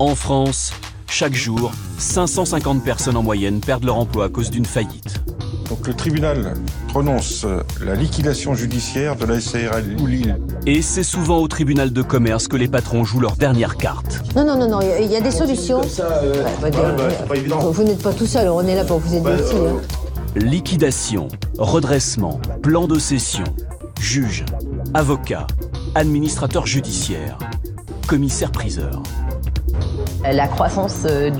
En France, chaque jour, 550 personnes en moyenne perdent leur emploi à cause d'une faillite. Donc le tribunal prononce la liquidation judiciaire de la SARL Lille. Et c'est souvent au tribunal de commerce que les patrons jouent leur dernière carte. Non, non, non, non, il y, a des solutions. Ouais, bah, vous n'êtes pas tout seul, on est là pour vous aider aussi. hein. Liquidation, redressement, plan de cession, juge, avocat, administrateur judiciaire, commissaire-priseur. La croissance euh,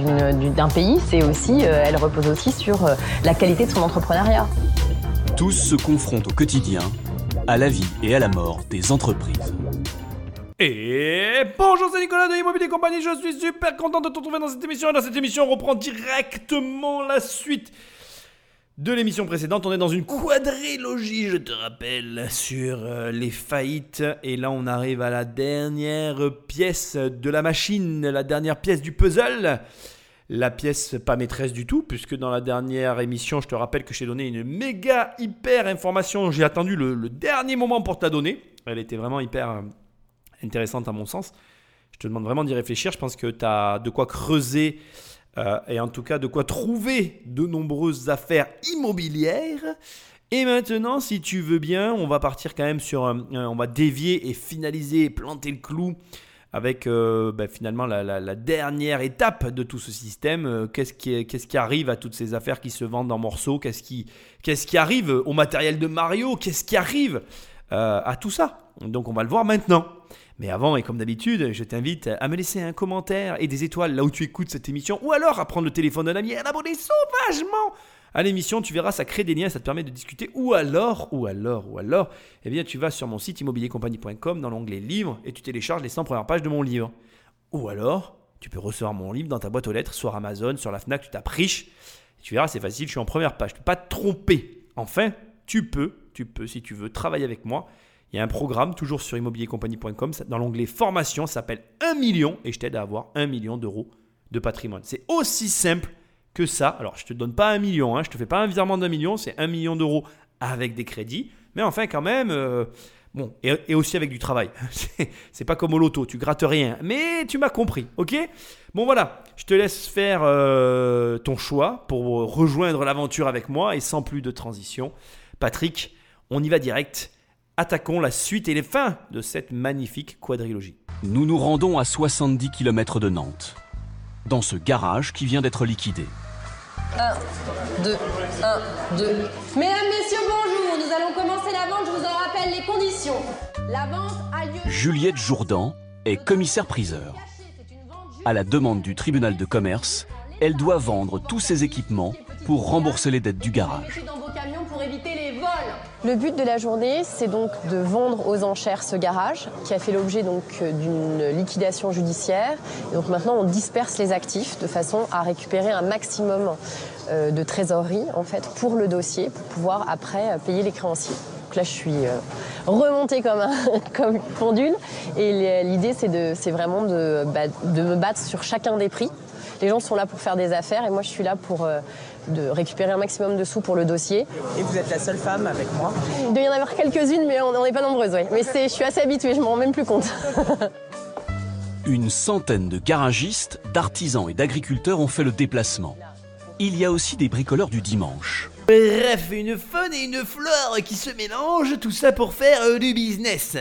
d'un pays, c'est aussi, euh, elle repose aussi sur euh, la qualité de son entrepreneuriat. Tous se confrontent au quotidien à la vie et à la mort des entreprises. Et bonjour, c'est Nicolas de Immobilier Compagnie. Je suis super content de te retrouver dans cette émission. Et dans cette émission, on reprend directement la suite de l'émission précédente. On est dans une quadrilogie, je te rappelle, sur euh, les faillites. Et là, on arrive à la dernière pièce de la machine, la dernière pièce du puzzle. La pièce pas maîtresse du tout, puisque dans la dernière émission, je te rappelle que je t'ai donné une méga hyper information. J'ai attendu le, le dernier moment pour te la donner. Elle était vraiment hyper euh, intéressante à mon sens. Je te demande vraiment d'y réfléchir. Je pense que tu as de quoi creuser euh, et en tout cas de quoi trouver de nombreuses affaires immobilières. Et maintenant, si tu veux bien, on va partir quand même sur. un- un- on va dévier et finaliser, planter le clou avec euh, bah, finalement la, dernière étape de tout ce système. Euh, Qu'est-ce qui, qu'est-ce qui arrive à toutes ces affaires qui se vendent en morceaux? Qu'est-ce qui, qu'est-ce qui arrive au matériel de Mario? Qu'est-ce qui arrive euh, à tout ça? Donc on va le voir maintenant. Mais avant, et comme d'habitude, je t'invite à me laisser un commentaire et des étoiles là où tu écoutes cette émission, ou alors à prendre le téléphone d'un ami et à l'abonner sauvagement à l'émission. Tu verras, ça crée des liens, ça te permet de discuter. Ou alors, ou alors, ou alors, eh bien, tu vas sur mon site immobiliercompagnie.com dans l'onglet livres et tu télécharges les 100 premières pages de mon livre. Ou alors, tu peux recevoir mon livre dans ta boîte aux lettres, sur Amazon, sur la Fnac, tu tapes tu verras, c'est facile, je suis en première page. Tu peux pas te tromper. Enfin, tu peux, tu peux, si tu veux, travailler avec moi. Il y a un programme, toujours sur immobiliercompagnie.com, dans l'onglet formation, ça s'appelle 1 million et je t'aide à avoir 1 million d'euros de patrimoine. C'est aussi simple que ça. Alors, je te donne pas 1 million, hein, je te fais pas un virement d'un million, c'est 1 million d'euros avec des crédits. Mais enfin, quand même, euh, bon, et, aussi avec du travail. C'est pas comme au loto, tu grattes rien. Mais tu m'as compris, ok? Bon, voilà, je te laisse faire euh, ton choix pour rejoindre l'aventure avec moi et sans plus de transition. Patrick, on y va direct. Attaquons la suite et les fins de cette magnifique quadrilogie. Nous nous rendons à 70 km de Nantes, dans ce garage qui vient d'être liquidé. 2, 1, 2. Mesdames, Messieurs, bonjour. Nous allons commencer la vente. Je vous en rappelle les conditions. La vente a lieu. Juliette Jourdan est commissaire-priseur. À la demande du tribunal de commerce, elle doit vendre tous ses équipements pour rembourser les dettes du garage. Le but de la journée, c'est donc de vendre aux enchères ce garage qui a fait l'objet euh, d'une liquidation judiciaire. Donc maintenant, on disperse les actifs de façon à récupérer un maximum euh, de trésorerie en fait pour le dossier pour pouvoir après euh, payer les créanciers. Donc là, je suis remontée comme un comme une pendule et l'idée, c'est vraiment de, bah, de me battre sur chacun des prix. Les gens sont là pour faire des affaires et moi, je suis là pour de récupérer un maximum de sous pour le dossier. Et vous êtes la seule femme avec moi. Il doit y en avoir quelques-unes, mais on n'est pas nombreuses, oui. Mais c'est- je suis assez habituée, je m'en rends même plus compte. Une centaine de garagistes, d'artisans et d'agriculteurs ont fait le déplacement. Il y a aussi des bricoleurs du dimanche. Bref, une faune et une flore qui se mélangent, tout ça pour faire euh, du business.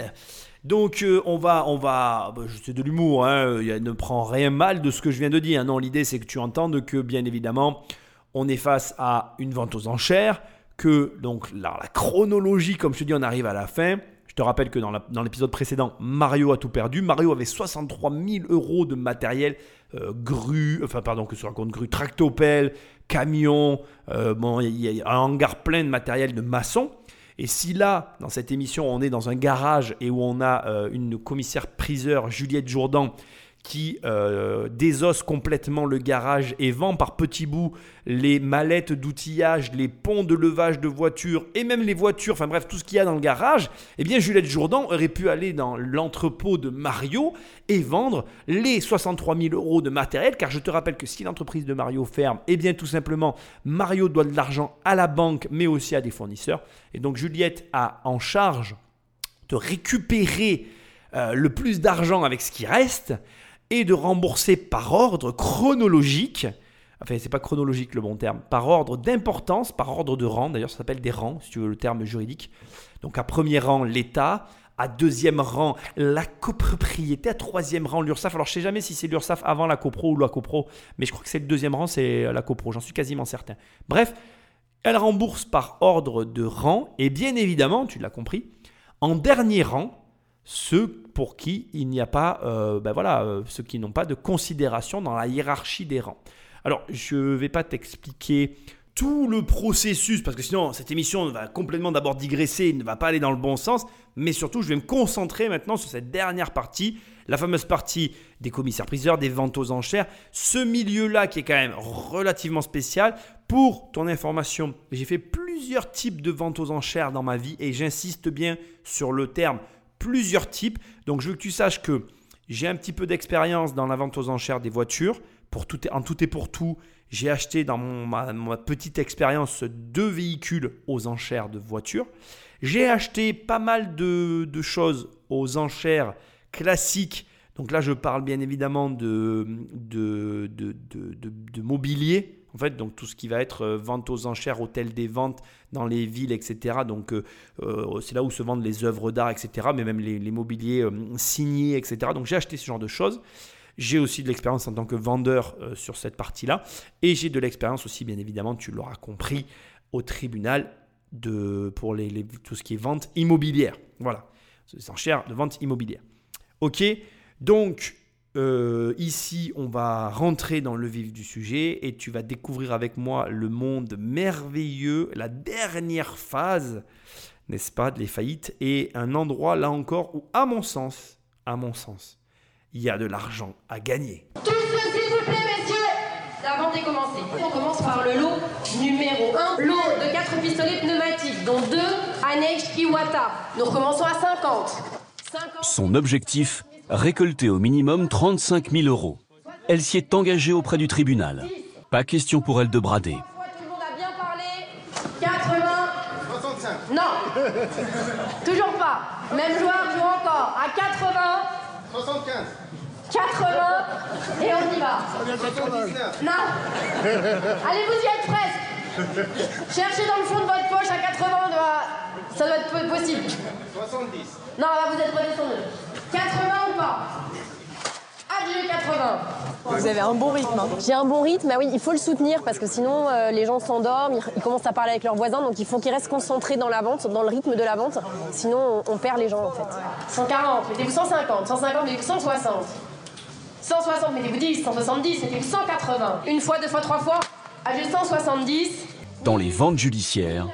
Donc euh, on va, on va, bah, c'est de l'humour, hein, a- ne prends rien mal de ce que je viens de dire. Non, l'idée c'est que tu entendes que bien évidemment, on est face à une vente aux enchères, que donc la, chronologie, comme je te dis, on arrive à la fin. Je te rappelle que dans l'épisode précédent, Mario a tout perdu. Mario avait 63 000 euros de matériel, euh, grue, enfin pardon, que soit compte grue, tractopelle, camion, euh, bon, il y a un hangar plein de matériel de maçon. Et si là, dans cette émission, on est dans un garage et où on a euh, une commissaire-priseur, Juliette Jourdan, qui euh, désosse complètement le garage et vend par petits bouts les mallettes d'outillage, les ponts de levage de voitures et même les voitures, enfin bref, tout ce qu'il y a dans le garage, eh bien Juliette Jourdan aurait pu aller dans l'entrepôt de Mario et vendre les 63 000 euros de matériel, car je te rappelle que si l'entreprise de Mario ferme, eh bien tout simplement, Mario doit de l'argent à la banque, mais aussi à des fournisseurs. Et donc Juliette a en charge de récupérer euh, le plus d'argent avec ce qui reste et de rembourser par ordre chronologique. Enfin, c'est pas chronologique le bon terme, par ordre d'importance, par ordre de rang. D'ailleurs, ça s'appelle des rangs, si tu veux le terme juridique. Donc, à premier rang, l'État. À deuxième rang, la copropriété. À troisième rang, l'URSSAF. Alors, je sais jamais si c'est l'URSSAF avant la copro ou la copro, mais je crois que c'est le deuxième rang, c'est la copro. J'en suis quasiment certain. Bref, elle rembourse par ordre de rang. Et bien évidemment, tu l'as compris, en dernier rang, ceux pour qui il n'y a pas, euh, ben voilà, euh, ceux qui n'ont pas de considération dans la hiérarchie des rangs. Alors, je ne vais pas t'expliquer tout le processus, parce que sinon cette émission va complètement d'abord digresser, ne va pas aller dans le bon sens, mais surtout je vais me concentrer maintenant sur cette dernière partie, la fameuse partie des commissaires-priseurs, des ventes aux enchères, ce milieu-là qui est quand même relativement spécial. Pour ton information, j'ai fait plusieurs types de ventes aux enchères dans ma vie et j'insiste bien sur le terme plusieurs types. Donc je veux que tu saches que j'ai un petit peu d'expérience dans la vente aux enchères des voitures. En tout et pour tout, j'ai acheté dans ma, petite expérience deux véhicules aux enchères de voitures. J'ai acheté pas mal de, choses aux enchères classiques. Donc là, je parle bien évidemment de, de, de mobilier, en fait, donc tout ce qui va être euh, vente aux enchères, hôtel des ventes dans les villes, etc. Donc euh, euh, c'est là où se vendent les œuvres d'art, etc. Mais même les, mobiliers signés, etc. Donc j'ai acheté ce genre de choses. J'ai aussi de l'expérience en tant que vendeur sur cette partie-là. Et j'ai de l'expérience aussi, bien évidemment, tu l'auras compris, au tribunal de, pour les, tout ce qui est vente immobilière. Voilà, les enchères de vente immobilière. Ok, donc euh, ici, on va rentrer dans le vif du sujet et tu vas découvrir avec moi le monde merveilleux, la dernière phase, n'est-ce pas, de les faillites et un endroit là encore où, à mon sens, à mon sens, il y a de l'argent à gagner. Tous s'il vous plaît, messieurs, la vente est commencée. On commence par le lot numéro 1, lot de 4 pistolets pneumatiques, dont 2 Anex Iwata. Nous recommençons à 50. 50. Son objectif récolter au minimum 35 000 euros. Elle s'y est engagée auprès du tribunal. Pas question pour elle de brader. Tout le monde a bien parlé. 80. 65. Non. Toujours pas. Même joueur joue encore. À 80. 75. 80. Et on y va. Non. Allez, vous y êtes presque. Cherchez dans le fond de votre poche à 80. Ça doit être possible. 70. Non, là, vous êtes redescendu. 80 ou pas Adieu 80 vous avez un bon rythme. Hein. J'ai un bon rythme, bah oui, il faut le soutenir parce que sinon euh, les gens s'endorment, ils, commencent à parler avec leurs voisins, donc il faut qu'ils restent concentrés dans la vente, dans le rythme de la vente. Sinon on, perd les gens en fait. 140, mettez-vous 150, 150, mettez-vous 160. 160, mettez-vous 10, 170, mettez-vous 180. Une fois, deux fois, trois fois, adieu 170. Dans les ventes judiciaires,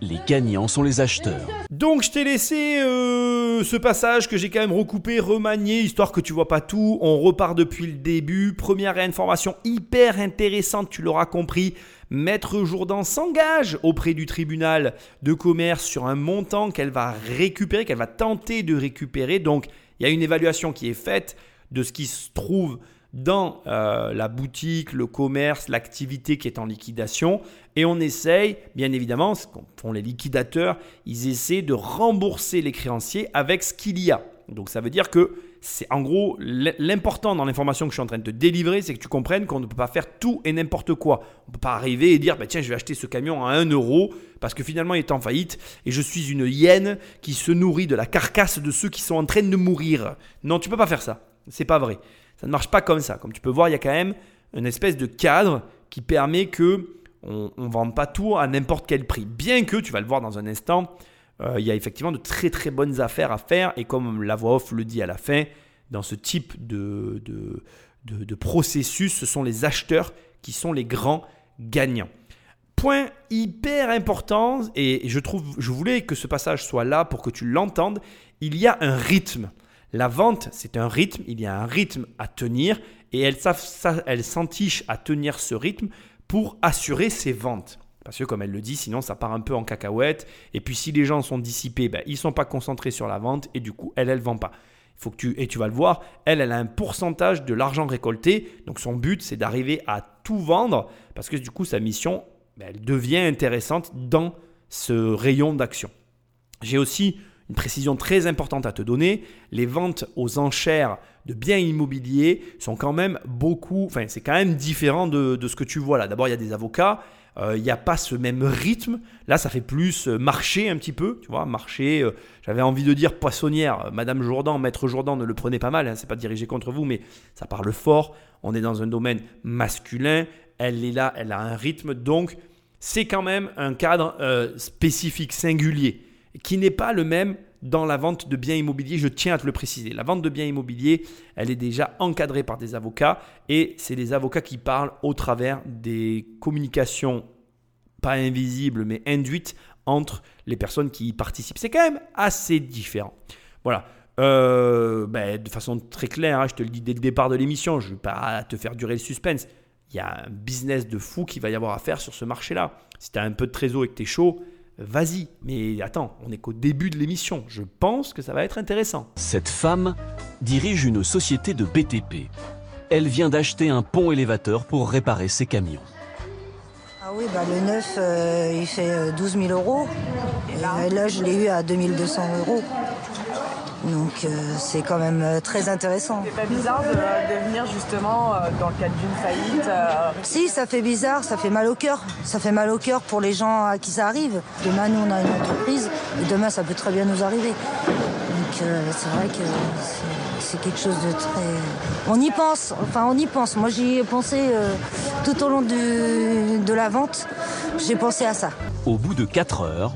les gagnants sont les acheteurs. Donc je t'ai laissé euh, ce passage que j'ai quand même recoupé, remanié, histoire que tu vois pas tout. On repart depuis le début. Première information hyper intéressante, tu l'auras compris. Maître Jourdan s'engage auprès du tribunal de commerce sur un montant qu'elle va récupérer, qu'elle va tenter de récupérer. Donc il y a une évaluation qui est faite de ce qui se trouve dans euh, la boutique, le commerce, l'activité qui est en liquidation. Et on essaye, bien évidemment, ce qu'ont font les liquidateurs, ils essaient de rembourser les créanciers avec ce qu'il y a. Donc ça veut dire que c'est en gros l'important dans l'information que je suis en train de te délivrer, c'est que tu comprennes qu'on ne peut pas faire tout et n'importe quoi. On ne peut pas arriver et dire bah, tiens, je vais acheter ce camion à 1 euro parce que finalement il est en faillite et je suis une hyène qui se nourrit de la carcasse de ceux qui sont en train de mourir. Non, tu peux pas faire ça. C'est pas vrai. Ça ne marche pas comme ça. Comme tu peux voir, il y a quand même une espèce de cadre qui permet que on ne vende pas tout à n'importe quel prix. Bien que, tu vas le voir dans un instant, euh, il y a effectivement de très très bonnes affaires à faire. Et comme la voix off le dit à la fin, dans ce type de, de, de processus, ce sont les acheteurs qui sont les grands gagnants. Point hyper important, et je trouve, je voulais que ce passage soit là pour que tu l'entendes. Il y a un rythme. La vente, c'est un rythme, il y a un rythme à tenir et elle, s'entiche à tenir ce rythme pour assurer ses ventes. Parce que comme elle le dit, sinon ça part un peu en cacahuète. Et puis si les gens sont dissipés, ben, ils ne sont pas concentrés sur la vente et du coup, elle, elle ne vend pas. Faut que tu, et tu vas le voir, elle, elle a un pourcentage de l'argent récolté. Donc son but, c'est d'arriver à tout vendre parce que du coup, sa mission, ben, elle devient intéressante dans ce rayon d'action. J'ai aussi une précision très importante à te donner, les ventes aux enchères de biens immobiliers sont quand même beaucoup, enfin c'est quand même différent de, ce que tu vois là. D'abord il y a des avocats, euh, il n'y a pas ce même rythme. Là, ça fait plus euh, marché un petit peu, tu vois, marché. Euh, j'avais envie de dire poissonnière. Madame Jourdan, Maître Jourdan, ne le prenez pas mal, hein, c'est pas dirigé contre vous, mais ça parle fort. On est dans un domaine masculin. Elle est là, elle a un rythme, donc c'est quand même un cadre spécifique, singulier, qui n'est pas le même dans la vente de biens immobiliers, je tiens à te le préciser. La vente de biens immobiliers, elle est déjà encadrée par des avocats et c'est des avocats qui parlent au travers des communications pas invisibles mais induites entre les personnes qui y participent. C'est quand même assez différent. Voilà. Euh, ben, de façon très claire, hein, je te le dis dès le départ de l'émission, je ne vais pas te faire durer le suspense. Il y a un business de fou qui va y avoir à faire sur ce marché-là. Si tu as un peu de trésor et que tu es chaud, vas-y. Mais attends, on n'est qu'au début de l'émission. Je pense que ça va être intéressant. Cette femme dirige une société de BTP. Elle vient d'acheter un pont élévateur pour réparer ses camions. Ah oui, bah le neuf, euh, il fait 12 euh, 000 euros. Et là, là je l'ai eu à 2200 euros. Donc euh, c'est quand même euh, très intéressant. C'est pas bizarre de, venir justement euh, dans le cadre d'une faillite Si, ça fait bizarre, ça fait mal au cœur. Ça fait mal au cœur pour les gens à qui ça arrive. Demain, nous, on a une entreprise et demain, ça peut très bien nous arriver. Donc c'est vrai que c'est quelque chose de très... On y pense, enfin on y pense. Moi j'y ai pensé tout au long de la vente, j'ai pensé à ça. Au bout de 4 heures,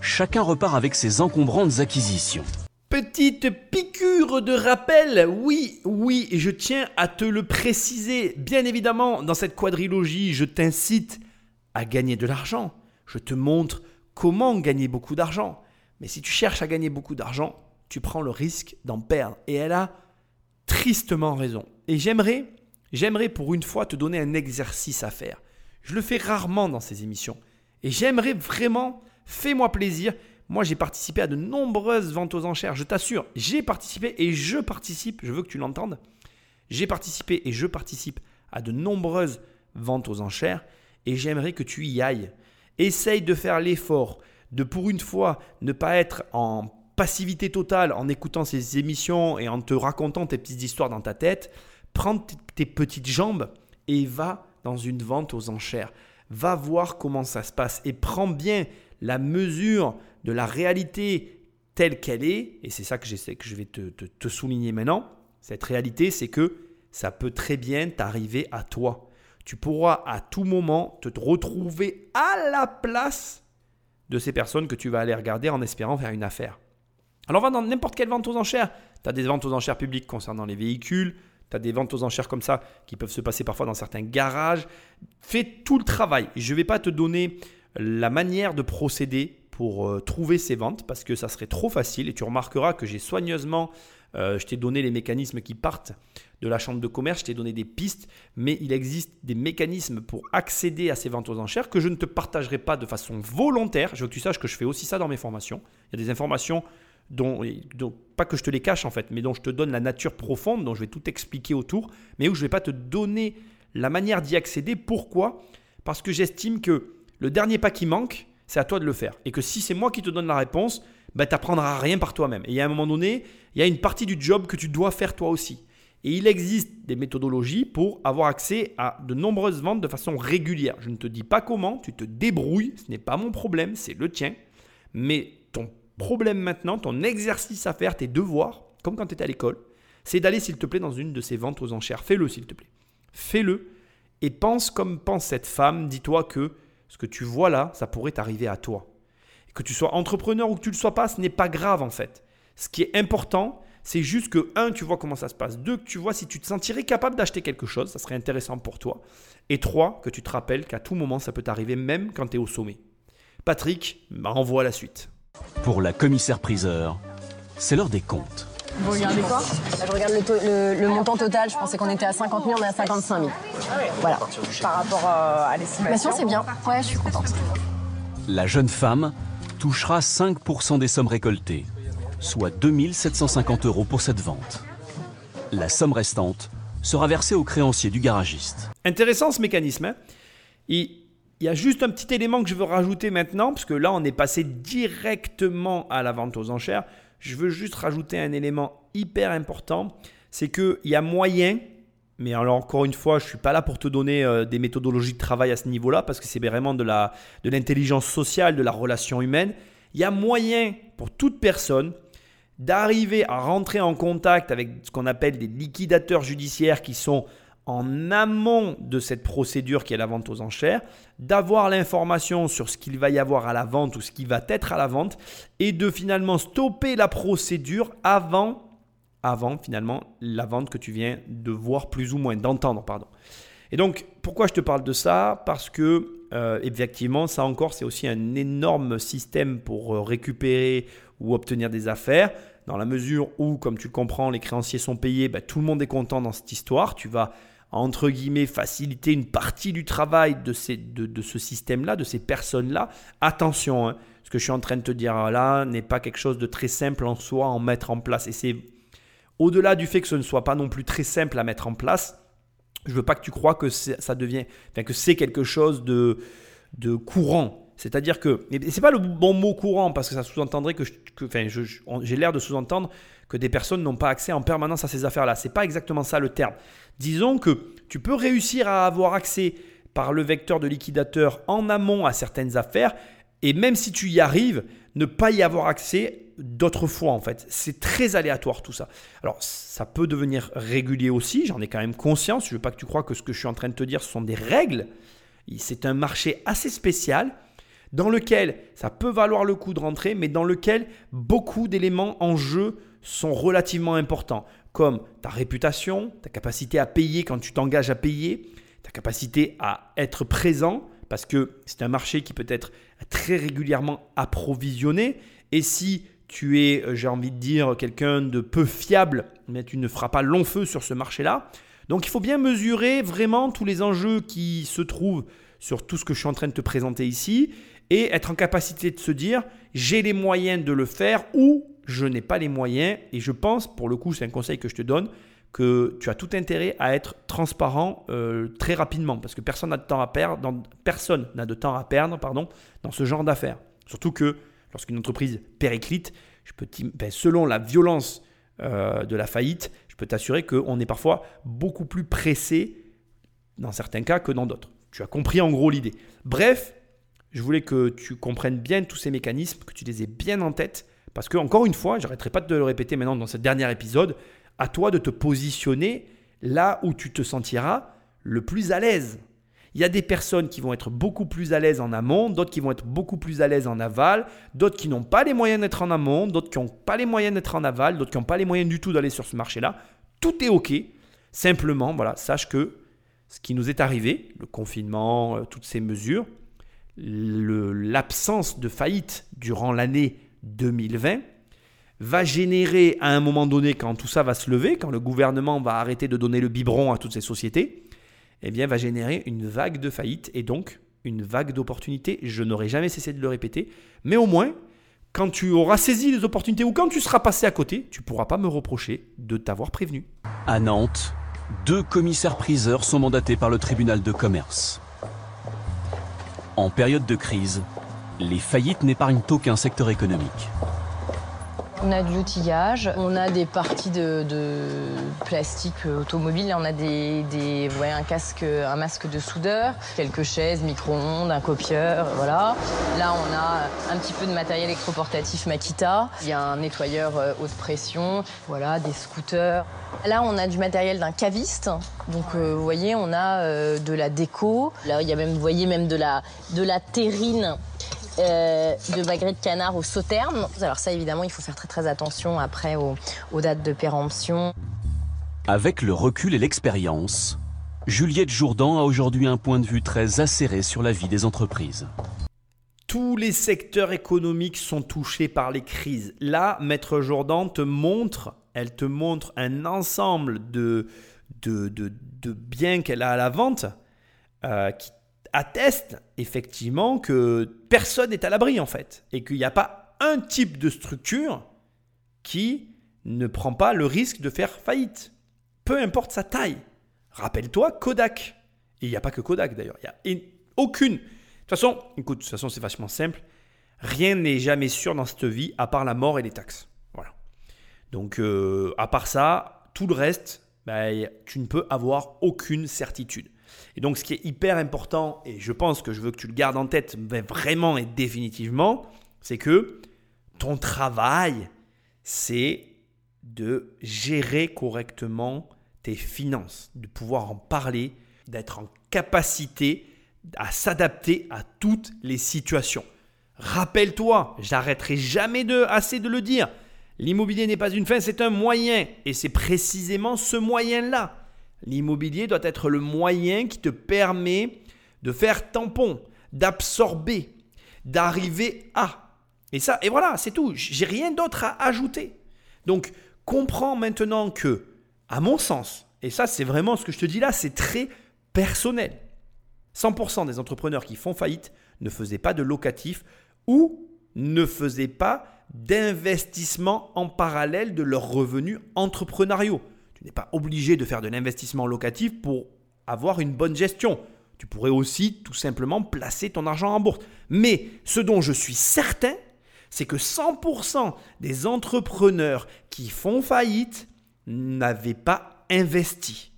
chacun repart avec ses encombrantes acquisitions. Petite piqûre de rappel, oui, oui, je tiens à te le préciser. Bien évidemment, dans cette quadrilogie, je t'incite à gagner de l'argent. Je te montre comment gagner beaucoup d'argent. Mais si tu cherches à gagner beaucoup d'argent, tu prends le risque d'en perdre. Et elle a tristement raison. Et j'aimerais, j'aimerais pour une fois te donner un exercice à faire. Je le fais rarement dans ces émissions. Et j'aimerais vraiment, fais-moi plaisir, moi, j'ai participé à de nombreuses ventes aux enchères. Je t'assure, j'ai participé et je participe. Je veux que tu l'entendes. J'ai participé et je participe à de nombreuses ventes aux enchères et j'aimerais que tu y ailles. Essaye de faire l'effort de pour une fois ne pas être en passivité totale en écoutant ces émissions et en te racontant tes petites histoires dans ta tête. Prends tes petites jambes et va dans une vente aux enchères. Va voir comment ça se passe et prends bien la mesure de la réalité telle qu'elle est, et c'est ça que, que je vais te, souligner maintenant, cette réalité, c'est que ça peut très bien t'arriver à toi. Tu pourras à tout moment te retrouver à la place de ces personnes que tu vas aller regarder en espérant faire une affaire. Alors va dans n'importe quelle vente aux enchères. Tu as des ventes aux enchères publiques concernant les véhicules, tu as des ventes aux enchères comme ça qui peuvent se passer parfois dans certains garages. Fais tout le travail. Je ne vais pas te donner la manière de procéder pour euh, trouver ces ventes parce que ça serait trop facile et tu remarqueras que j'ai soigneusement, euh, je t'ai donné les mécanismes qui partent de la chambre de commerce, je t'ai donné des pistes, mais il existe des mécanismes pour accéder à ces ventes aux enchères que je ne te partagerai pas de façon volontaire. Je veux que tu saches que je fais aussi ça dans mes formations. Il y a des informations dont, dont, pas que je te les cache en fait, mais dont je te donne la nature profonde, dont je vais tout expliquer autour, mais où je ne vais pas te donner la manière d'y accéder. Pourquoi? Parce que j'estime que le dernier pas qui manque, c'est à toi de le faire. Et que si c'est moi qui te donne la réponse, bah, tu n'apprendras rien par toi-même. Et à un moment donné, il y a une partie du job que tu dois faire toi aussi. Et il existe des méthodologies pour avoir accès à de nombreuses ventes de façon régulière. Je ne te dis pas comment, tu te débrouilles, ce n'est pas mon problème, c'est le tien. Mais ton problème maintenant, ton exercice à faire, tes devoirs, comme quand tu étais à l'école, c'est d'aller, s'il te plaît, dans une de ces ventes aux enchères. Fais-le, s'il te plaît. Fais-le et pense comme pense cette femme. Dis-toi que ce que tu vois là, ça pourrait t'arriver à toi. que tu sois entrepreneur ou que tu ne le sois pas, ce n'est pas grave en fait. Ce qui est important, c'est juste que, un, tu vois comment ça se passe. Deux, que tu vois si tu te sentirais capable d'acheter quelque chose, ça serait intéressant pour toi. Et trois, que tu te rappelles qu'à tout moment, ça peut t'arriver même quand tu es au sommet. Patrick, bah, envoie la suite. Pour la commissaire-priseur, c'est l'heure des comptes. Vous regardez quoi? Je regarde le, montant total. Je pensais qu'on était à 50 000, on est à 55 000. Voilà. Par rapport euh, à l'estimation c'est bien. Ouais, je suis contente. La jeune femme touchera 5% des sommes récoltées, soit 2750 euros pour cette vente. La somme restante sera versée au créancier du garagiste. Intéressant ce mécanisme. Hein il y a juste un petit élément que je veux rajouter maintenant, parce que là, on est passé directement à la vente aux enchères. Je veux juste rajouter un élément hyper important, c'est qu'il y a moyen, mais alors encore une fois, je ne suis pas là pour te donner euh, des méthodologies de travail à ce niveau-là, parce que c'est vraiment de l'intelligence de sociale, de la relation humaine. Il y a moyen pour toute personne d'arriver à rentrer en contact avec ce qu'on appelle des liquidateurs judiciaires qui sont en amont de cette procédure qui est la vente aux enchères, d'avoir l'information sur ce qu'il va y avoir à la vente ou ce qui va être à la vente, et de finalement stopper la procédure avant, avant finalement la vente que tu viens de voir plus ou moins, d'entendre, pardon. Et donc, pourquoi je te parle de ça? Parce que, euh, effectivement, ça encore, c'est aussi un énorme système pour euh, récupérer ou obtenir des affaires. Dans la mesure où, comme tu le comprends, les créanciers sont payés, bah, tout le monde est content dans cette histoire. Tu vas entre guillemets, faciliter une partie du travail de, ces, de, ce système-là, de ces personnes-là. Attention, hein, ce que je suis en train de te dire là n'est pas quelque chose de très simple en soi à mettre en place. Et c'est au-delà du fait que ce ne soit pas non plus très simple à mettre en place, je veux pas que tu crois que ça devient, que c'est quelque chose de, de courant. C'est-à-dire que, et c'est pas le bon mot courant parce que ça sous-entendrait que, enfin, j'ai l'air de sous-entendre que des personnes n'ont pas accès en permanence à ces affaires-là. C'est pas exactement ça le terme. Disons que tu peux réussir à avoir accès par le vecteur de liquidateur en amont à certaines affaires et même si tu y arrives, ne pas y avoir accès d'autres fois en fait. C'est très aléatoire tout ça. Alors ça peut devenir régulier aussi, j'en ai quand même conscience. Je ne veux pas que tu crois que ce que je suis en train de te dire sont des règles. C'est un marché assez spécial dans lequel ça peut valoir le coup de rentrer, mais dans lequel beaucoup d'éléments en jeu sont relativement importants, comme ta réputation, ta capacité à payer quand tu t'engages à payer, ta capacité à être présent, parce que c'est un marché qui peut être très régulièrement approvisionné, et si tu es, euh, j'ai envie de dire, quelqu'un de peu fiable, mais tu ne feras pas long feu sur ce marché-là. Donc il faut bien mesurer vraiment tous les enjeux qui se trouvent sur tout ce que je suis en train de te présenter ici et être en capacité de se dire j'ai les moyens de le faire ou je n'ai pas les moyens et je pense, pour le coup c'est un conseil que je te donne, que tu as tout intérêt à être transparent euh, très rapidement parce que personne n'a de temps à perdre, dans, personne n'a de temps à perdre pardon, dans ce genre d'affaires. Surtout que lorsqu'une entreprise périclite, je peux ben, selon la violence euh, de la faillite, je peux t'assurer qu'on est parfois beaucoup plus pressé dans certains cas que dans d'autres. Tu as compris en gros l'idée. Bref, je voulais que tu comprennes bien tous ces mécanismes, que tu les aies bien en tête, parce que, encore une fois, j'arrêterai pas de le répéter maintenant dans ce dernier épisode, à toi de te positionner là où tu te sentiras le plus à l'aise. Il y a des personnes qui vont être beaucoup plus à l'aise en amont, d'autres qui vont être beaucoup plus à l'aise en aval, d'autres qui n'ont pas les moyens d'être en amont, d'autres qui n'ont pas les moyens d'être en aval, d'autres qui n'ont pas les moyens du tout d'aller sur ce marché-là. Tout est OK. Simplement, voilà, sache que ce qui nous est arrivé, le confinement, euh, toutes ces mesures, l'absence de faillite durant l'année 2020 va générer à un moment donné, quand tout ça va se lever, quand le gouvernement va arrêter de donner le biberon à toutes ces sociétés, eh bien, va générer une vague de faillite et donc une vague d'opportunités. Je n'aurai jamais cessé de le répéter, mais au moins, quand tu auras saisi les opportunités ou quand tu seras passé à côté, tu pourras pas me reprocher de t'avoir prévenu. À Nantes, deux commissaires-priseurs sont mandatés par le tribunal de commerce. En période de crise, les faillites n'épargnent aucun secteur économique. On a de l'outillage, on a des parties de, plastique automobile, on a des, un casque, un masque de soudeur, quelques chaises, micro-ondes, un copieur, voilà. Là, on a un petit peu de matériel électroportatif Makita. Il y a un nettoyeur euh, haute pression, voilà, des scooters. Là, on a du matériel d'un caviste. Donc, euh, vous voyez, on a euh, de la déco. Là, il y a même, vous voyez, même de la, de la terrine euh, de magret de canard au sauterne. Alors ça, évidemment, il faut faire très très attention après aux, dates de péremption. Avec le recul et l'expérience, Juliette Jourdan a aujourd'hui un point de vue très acéré sur la vie des entreprises. Tous les secteurs économiques sont touchés par les crises. Là, Maître Jourdan te montre, elle te montre un ensemble de, de, biens qu'elle a à la vente euh, qui atteste effectivement que personne n'est à l'abri en fait et qu'il n'y a pas un type de structure qui ne prend pas le risque de faire faillite, peu importe sa taille. Rappelle-toi Kodak. Et il n'y a pas que Kodak d'ailleurs, il n'y a aucune toute façon, écoute, de toute façon, c'est vachement simple. Rien n'est jamais sûr dans cette vie à part la mort et les taxes. Voilà. Donc, euh, à part ça, tout le reste, bah, tu ne peux avoir aucune certitude. Et donc, ce qui est hyper important, et je pense que je veux que tu le gardes en tête vraiment et définitivement, c'est que ton travail, c'est de gérer correctement tes finances, de pouvoir en parler, d'être en capacité à s'adapter à toutes les situations. Rappelle-toi, j'arrêterai jamais de assez de le dire. L'immobilier n'est pas une fin, c'est un moyen et c'est précisément ce moyen-là. L'immobilier doit être le moyen qui te permet de faire tampon, d'absorber, d'arriver à. Et ça et voilà, c'est tout. J'ai rien d'autre à ajouter. Donc, comprends maintenant que à mon sens, et ça c'est vraiment ce que je te dis là, c'est très personnel. 100% des entrepreneurs qui font faillite ne faisaient pas de locatif ou ne faisaient pas d'investissement en parallèle de leurs revenus entrepreneuriaux. Tu n'es pas obligé de faire de l'investissement locatif pour avoir une bonne gestion. Tu pourrais aussi tout simplement placer ton argent en bourse. Mais ce dont je suis certain, c'est que 100% des entrepreneurs qui font faillite n'avaient pas investi.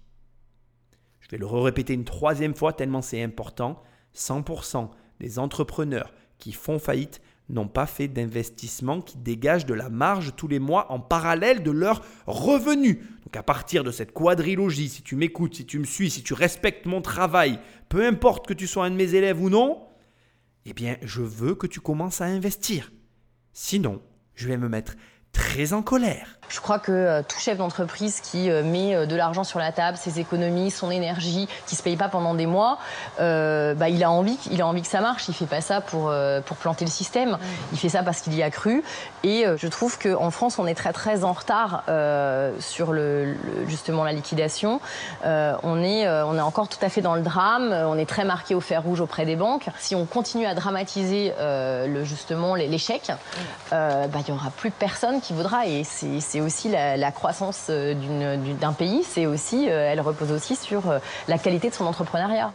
Je vais le répéter une troisième fois tellement c'est important. 100% des entrepreneurs qui font faillite n'ont pas fait d'investissement qui dégage de la marge tous les mois en parallèle de leurs revenus. Donc à partir de cette quadrilogie, si tu m'écoutes, si tu me suis, si tu respectes mon travail, peu importe que tu sois un de mes élèves ou non, eh bien je veux que tu commences à investir. Sinon, je vais me mettre très en colère. Je crois que euh, tout chef d'entreprise qui euh, met euh, de l'argent sur la table, ses économies, son énergie, qui se paye pas pendant des mois, bah, il a envie, il a envie que ça marche. Il fait pas ça pour pour planter le système. Il fait ça parce qu'il y a cru. Et je trouve qu'en France, on est très très en retard sur le, justement la liquidation. on est on est encore tout à fait dans le drame. On est très marqué au fer rouge auprès des banques. Si on continue à dramatiser le justement l'échec, bah, il y aura plus personne qui voudra. Et c'est aussi la, croissance euh, d'un pays, c'est aussi, euh, elle repose aussi sur euh, la qualité de son entrepreneuriat.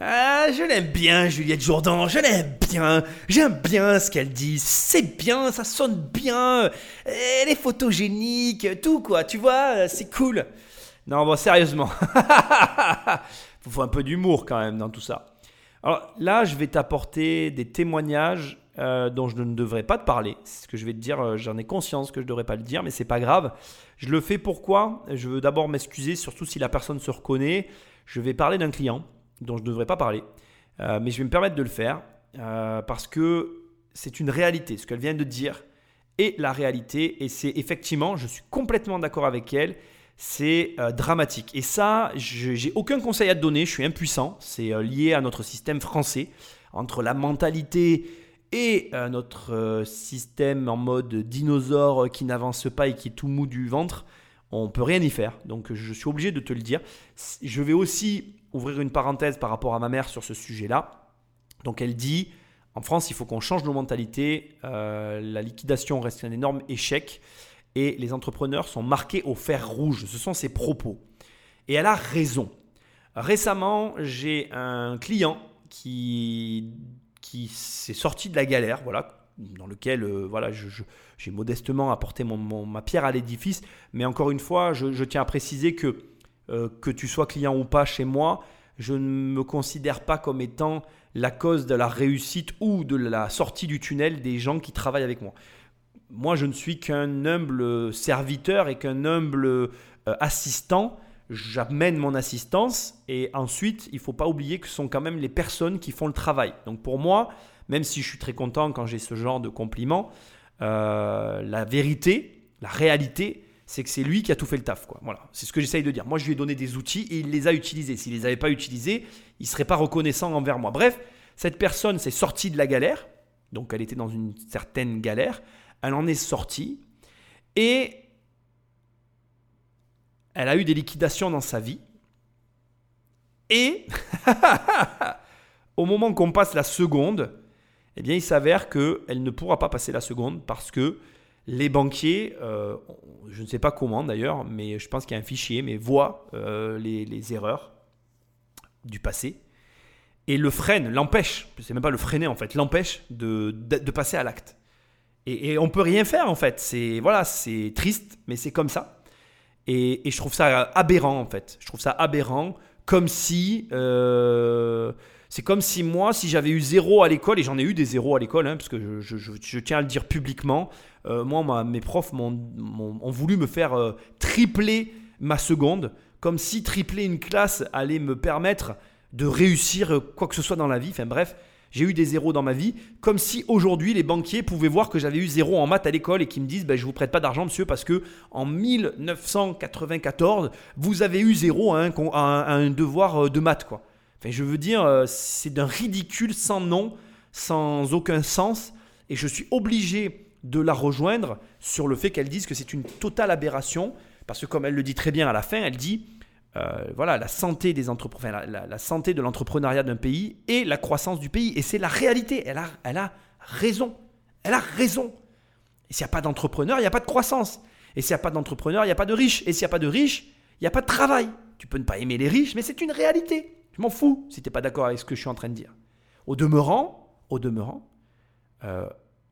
Ah, je l'aime bien, Juliette Jourdan, je l'aime bien, j'aime bien ce qu'elle dit, c'est bien, ça sonne bien, elle est photogénique, tout quoi, tu vois, c'est cool. Non, bon, sérieusement, faut un peu d'humour quand même dans tout ça. Alors là, je vais t'apporter des témoignages euh, dont je ne devrais pas te parler. C'est ce que je vais te dire. Euh, j'en ai conscience que je ne devrais pas le dire, mais c'est pas grave. Je le fais pourquoi? Je veux d'abord m'excuser, surtout si la personne se reconnaît. Je vais parler d'un client dont je ne devrais pas parler, euh, mais je vais me permettre de le faire parce que c'est une réalité. Ce qu'elle vient de dire est la réalité et c'est effectivement, je suis complètement d'accord avec elle. C'est dramatique. Et ça, j'ai aucun conseil à te donner. Je suis impuissant. C'est lié à notre système français entre la mentalité et notre euh, système en mode dinosaure qui n'avance pas et qui est tout mou du ventre, on peut rien y faire. Donc je suis obligé de te le dire. Je vais aussi ouvrir une parenthèse par rapport à ma mère sur ce sujet-là. Donc elle dit, en France, il faut qu'on change nos mentalités. Euh, la liquidation reste un énorme échec et les entrepreneurs sont marqués au fer rouge. Ce sont ses propos. Et elle a raison. Récemment, j'ai un client qui qui s'est sorti de la galère, voilà, dans lequel euh, voilà, j'ai modestement apporté ma pierre à l'édifice. Mais encore une fois, je, tiens à préciser que euh, que tu sois client ou pas chez moi, je ne me considère pas comme étant la cause de la réussite ou de la sortie du tunnel des gens qui travaillent avec moi. Moi, je ne suis qu'un humble serviteur et qu'un humble euh, assistant j'amène mon assistance et ensuite, il ne faut pas oublier que ce sont quand même les personnes qui font le travail. Donc pour moi, même si je suis très content quand j'ai ce genre de compliments, euh, la vérité, la réalité, c'est que c'est lui qui a tout fait le taf. Voilà, c'est ce que j'essaye de dire. Moi, je lui ai donné des outils et il les a utilisés. S'il ne les avait pas utilisés, il ne serait pas reconnaissant envers moi. Bref, cette personne s'est sortie de la galère. Donc elle était dans une certaine galère. Elle en est sortie. Et elle a eu des liquidations dans sa vie. Et au moment qu'on passe la seconde, eh bien, il s'avère qu'elle ne pourra pas passer la seconde parce que les banquiers, euh, je ne sais pas comment d'ailleurs, mais je pense qu'il y a un fichier, mais voient euh, les, erreurs du passé. et le freine, l'empêche, c'est même pas le freiner en fait, l'empêche de, de, passer à l'acte. Et, et, on peut rien faire en fait. C'est voilà, c'est triste, mais c'est comme ça. Et, je trouve ça aberrant en fait. Je trouve ça aberrant, comme si euh, c'est comme si moi, si j'avais eu zéro à l'école, et j'en ai eu des zéros à l'école, hein, parce que je, tiens à le dire publiquement, euh, moi, mes profs m'ont, ont voulu me faire euh, tripler ma seconde, comme si tripler une classe allait me permettre de réussir quoi que ce soit dans la vie. Enfin bref, j'ai eu des zéros dans ma vie, comme si aujourd'hui les banquiers pouvaient voir que j'avais eu zéro en maths à l'école et qu'ils me disent ben, Je vous prête pas d'argent, monsieur, parce que en 1994, vous avez eu zéro à un, un devoir euh, de maths. Quoi. Enfin, je veux dire, euh, c'est d'un ridicule sans nom, sans aucun sens, et je suis obligé de la rejoindre sur le fait qu'elle dise que c'est une totale aberration, parce que comme elle le dit très bien à la fin, elle dit voilà, la santé des entrepreneurs, la, santé de l'entrepreneuriat d'un pays et la croissance du pays. Et c'est la réalité. Elle a, elle a raison. Elle a raison. Et s'il n'y a pas d'entrepreneurs, il n'y a pas de croissance. Et s'il n'y a pas d'entrepreneurs, il n'y a pas de riches. Et s'il n'y a pas de riches, il n'y a pas de travail. Tu peux ne pas aimer les riches, mais c'est une réalité. Je m'en fous si tu n'es pas d'accord avec ce que je suis en train de dire. Au demeurant, au demeurant, euh,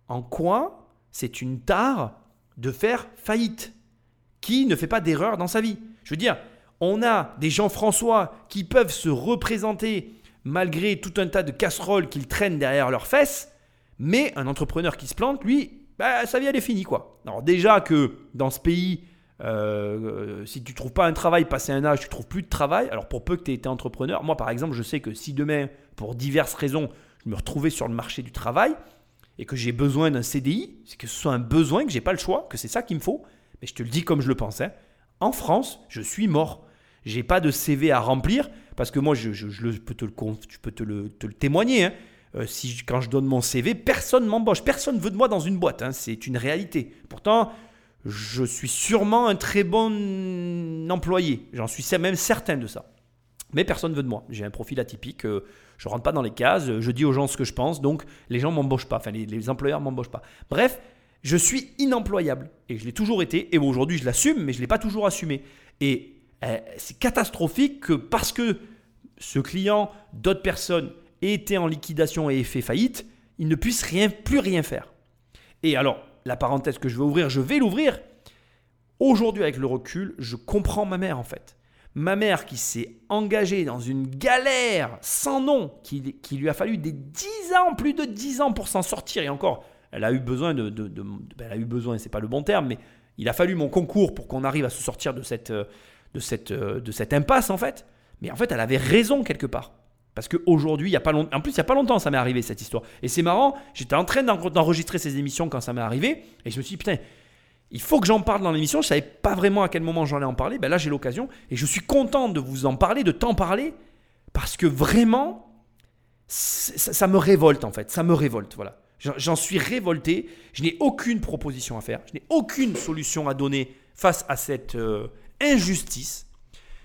en quoi c'est une tare de faire faillite? Qui ne fait pas d'erreur dans sa vie? Je veux dire, on a des Jean-François qui peuvent se représenter malgré tout un tas de casseroles qu'ils traînent derrière leurs fesses, mais un entrepreneur qui se plante, lui, bah, sa vie elle est finie quoi. Alors déjà que dans ce pays, euh, si tu trouves pas un travail passé un âge, tu trouves plus de travail. Alors pour peu que tu aies été entrepreneur, moi par exemple, je sais que si demain, pour diverses raisons, je me retrouvais sur le marché du travail et que j'ai besoin d'un CDI, c'est que ce soit un besoin, que j'ai pas le choix, que c'est ça qu'il me faut. Mais je te le dis comme je le pensais. Hein. En France, je suis mort. J'ai pas de CV à remplir parce que moi, je, peux te le, tu peux te le, témoigner. Hein. Euh, si, quand je donne mon CV, personne m'embauche. Personne veut de moi dans une boîte. Hein. C'est une réalité. Pourtant, je suis sûrement un très bon employé. J'en suis même certain de ça. Mais personne ne veut de moi. J'ai un profil atypique. Euh, je rentre pas dans les cases. Je dis aux gens ce que je pense. Donc, les gens m'embauchent pas. Enfin, les, employeurs ne m'embauchent pas. Bref, je suis inemployable. Et je l'ai toujours été. Et aujourd'hui, je l'assume, mais je ne l'ai pas toujours assumé. Et c'est catastrophique que parce que ce client, d'autres personnes, aient été en liquidation et aient fait faillite, il ne puisse rien, plus rien faire. Et alors, la parenthèse que je vais ouvrir, je vais l'ouvrir. Aujourd'hui, avec le recul, je comprends ma mère en fait. Ma mère qui s'est engagée dans une galère sans nom, qui, lui a fallu des 10 ans, plus de 10 ans pour s'en sortir. Et encore, elle a eu besoin de... ben, elle a eu besoin, c'est pas le bon terme, mais il a fallu mon concours pour qu'on arrive à se sortir de cette, de, cette, de cette impasse en fait. Mais en fait, elle avait raison quelque part. Parce qu'aujourd'hui, il y a pas longtemps, en plus, il n'y a pas longtemps, ça m'est arrivé cette histoire. Et c'est marrant, j'étais en train d'enregistrer ces émissions quand ça m'est arrivé, et je me suis dit, putain, il faut que j'en parle dans l'émission. Je ne savais pas vraiment à quel moment j'en ai en parler. Ben là, j'ai l'occasion, et je suis content de vous en parler, de t'en parler, parce que vraiment, ça, me révolte en fait. Ça me révolte, voilà. J'en suis révolté. Je n'ai aucune proposition à faire. Je n'ai aucune solution à donner face à cette euh, injustice.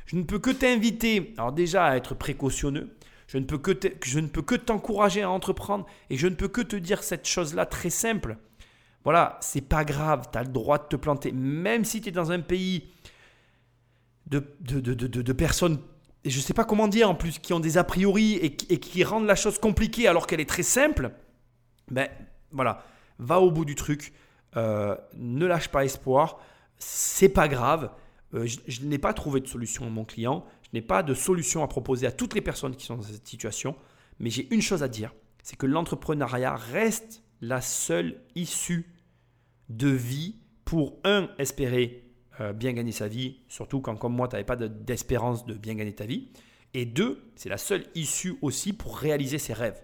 Je ne peux que t'inviter, alors déjà à être précautionneux, je ne peux que, je ne peux que t'encourager à entreprendre et je ne peux que te dire cette chose-là très simple. Voilà, c'est pas grave, tu as le droit de te planter. Même si tu es dans un pays de, de, de, de personnes, et je ne sais pas comment dire en plus, qui ont des a priori et, qui rendent la chose compliquée alors qu'elle est très simple, ben voilà, va au bout du truc, euh, ne lâche pas espoir, c'est pas grave. Euh, je n'ai pas trouvé de solution à mon client. Je n'ai pas de solution à proposer à toutes les personnes qui sont dans cette situation, mais j'ai une chose à dire, c'est que l'entrepreneuriat reste la seule issue de vie pour, un, espérer euh, bien gagner sa vie, surtout quand comme moi, tu n'avais pas d'espérance de bien gagner ta vie, et deux, c'est la seule issue aussi pour réaliser ses rêves.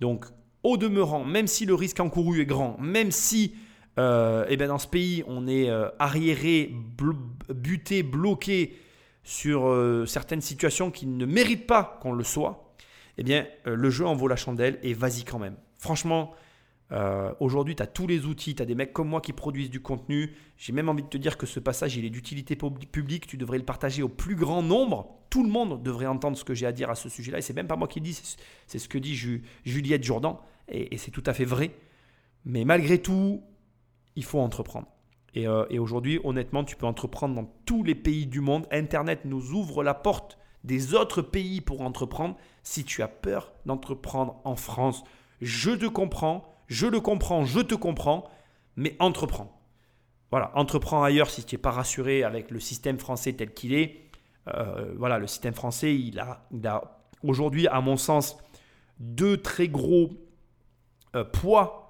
Donc, au demeurant, même si le risque encouru est grand, même si euh, eh ben, dans ce pays on est euh, arriéré, buté, bloqué, sur euh, certaines situations qui ne méritent pas qu'on le soit, eh bien, le jeu en vaut la chandelle et vas-y quand même. Franchement, aujourd'hui, tu as tous les outils, tu as des mecs comme moi qui produisent du contenu. J'ai même envie de te dire que ce passage, il est d'utilité publique, tu devrais le partager au plus grand nombre. Tout le monde devrait entendre ce que j'ai à dire à ce sujet-là. Et c'est même pas moi qui le dis, c'est ce que dit Juliette Jourdan. et c'est tout à fait vrai. Mais malgré tout, il faut entreprendre. Euh, et, aujourd'hui, honnêtement, tu peux entreprendre dans tous les pays du monde. Internet nous ouvre la porte des autres pays pour entreprendre. Si tu as peur d'entreprendre en France, je te comprends, je le comprends, je te comprends, mais entreprends. Voilà, entreprends ailleurs si tu n'es pas rassuré avec le système français tel qu'il est. Euh, voilà, le système français, il a, aujourd'hui, à mon sens, deux très gros euh, poids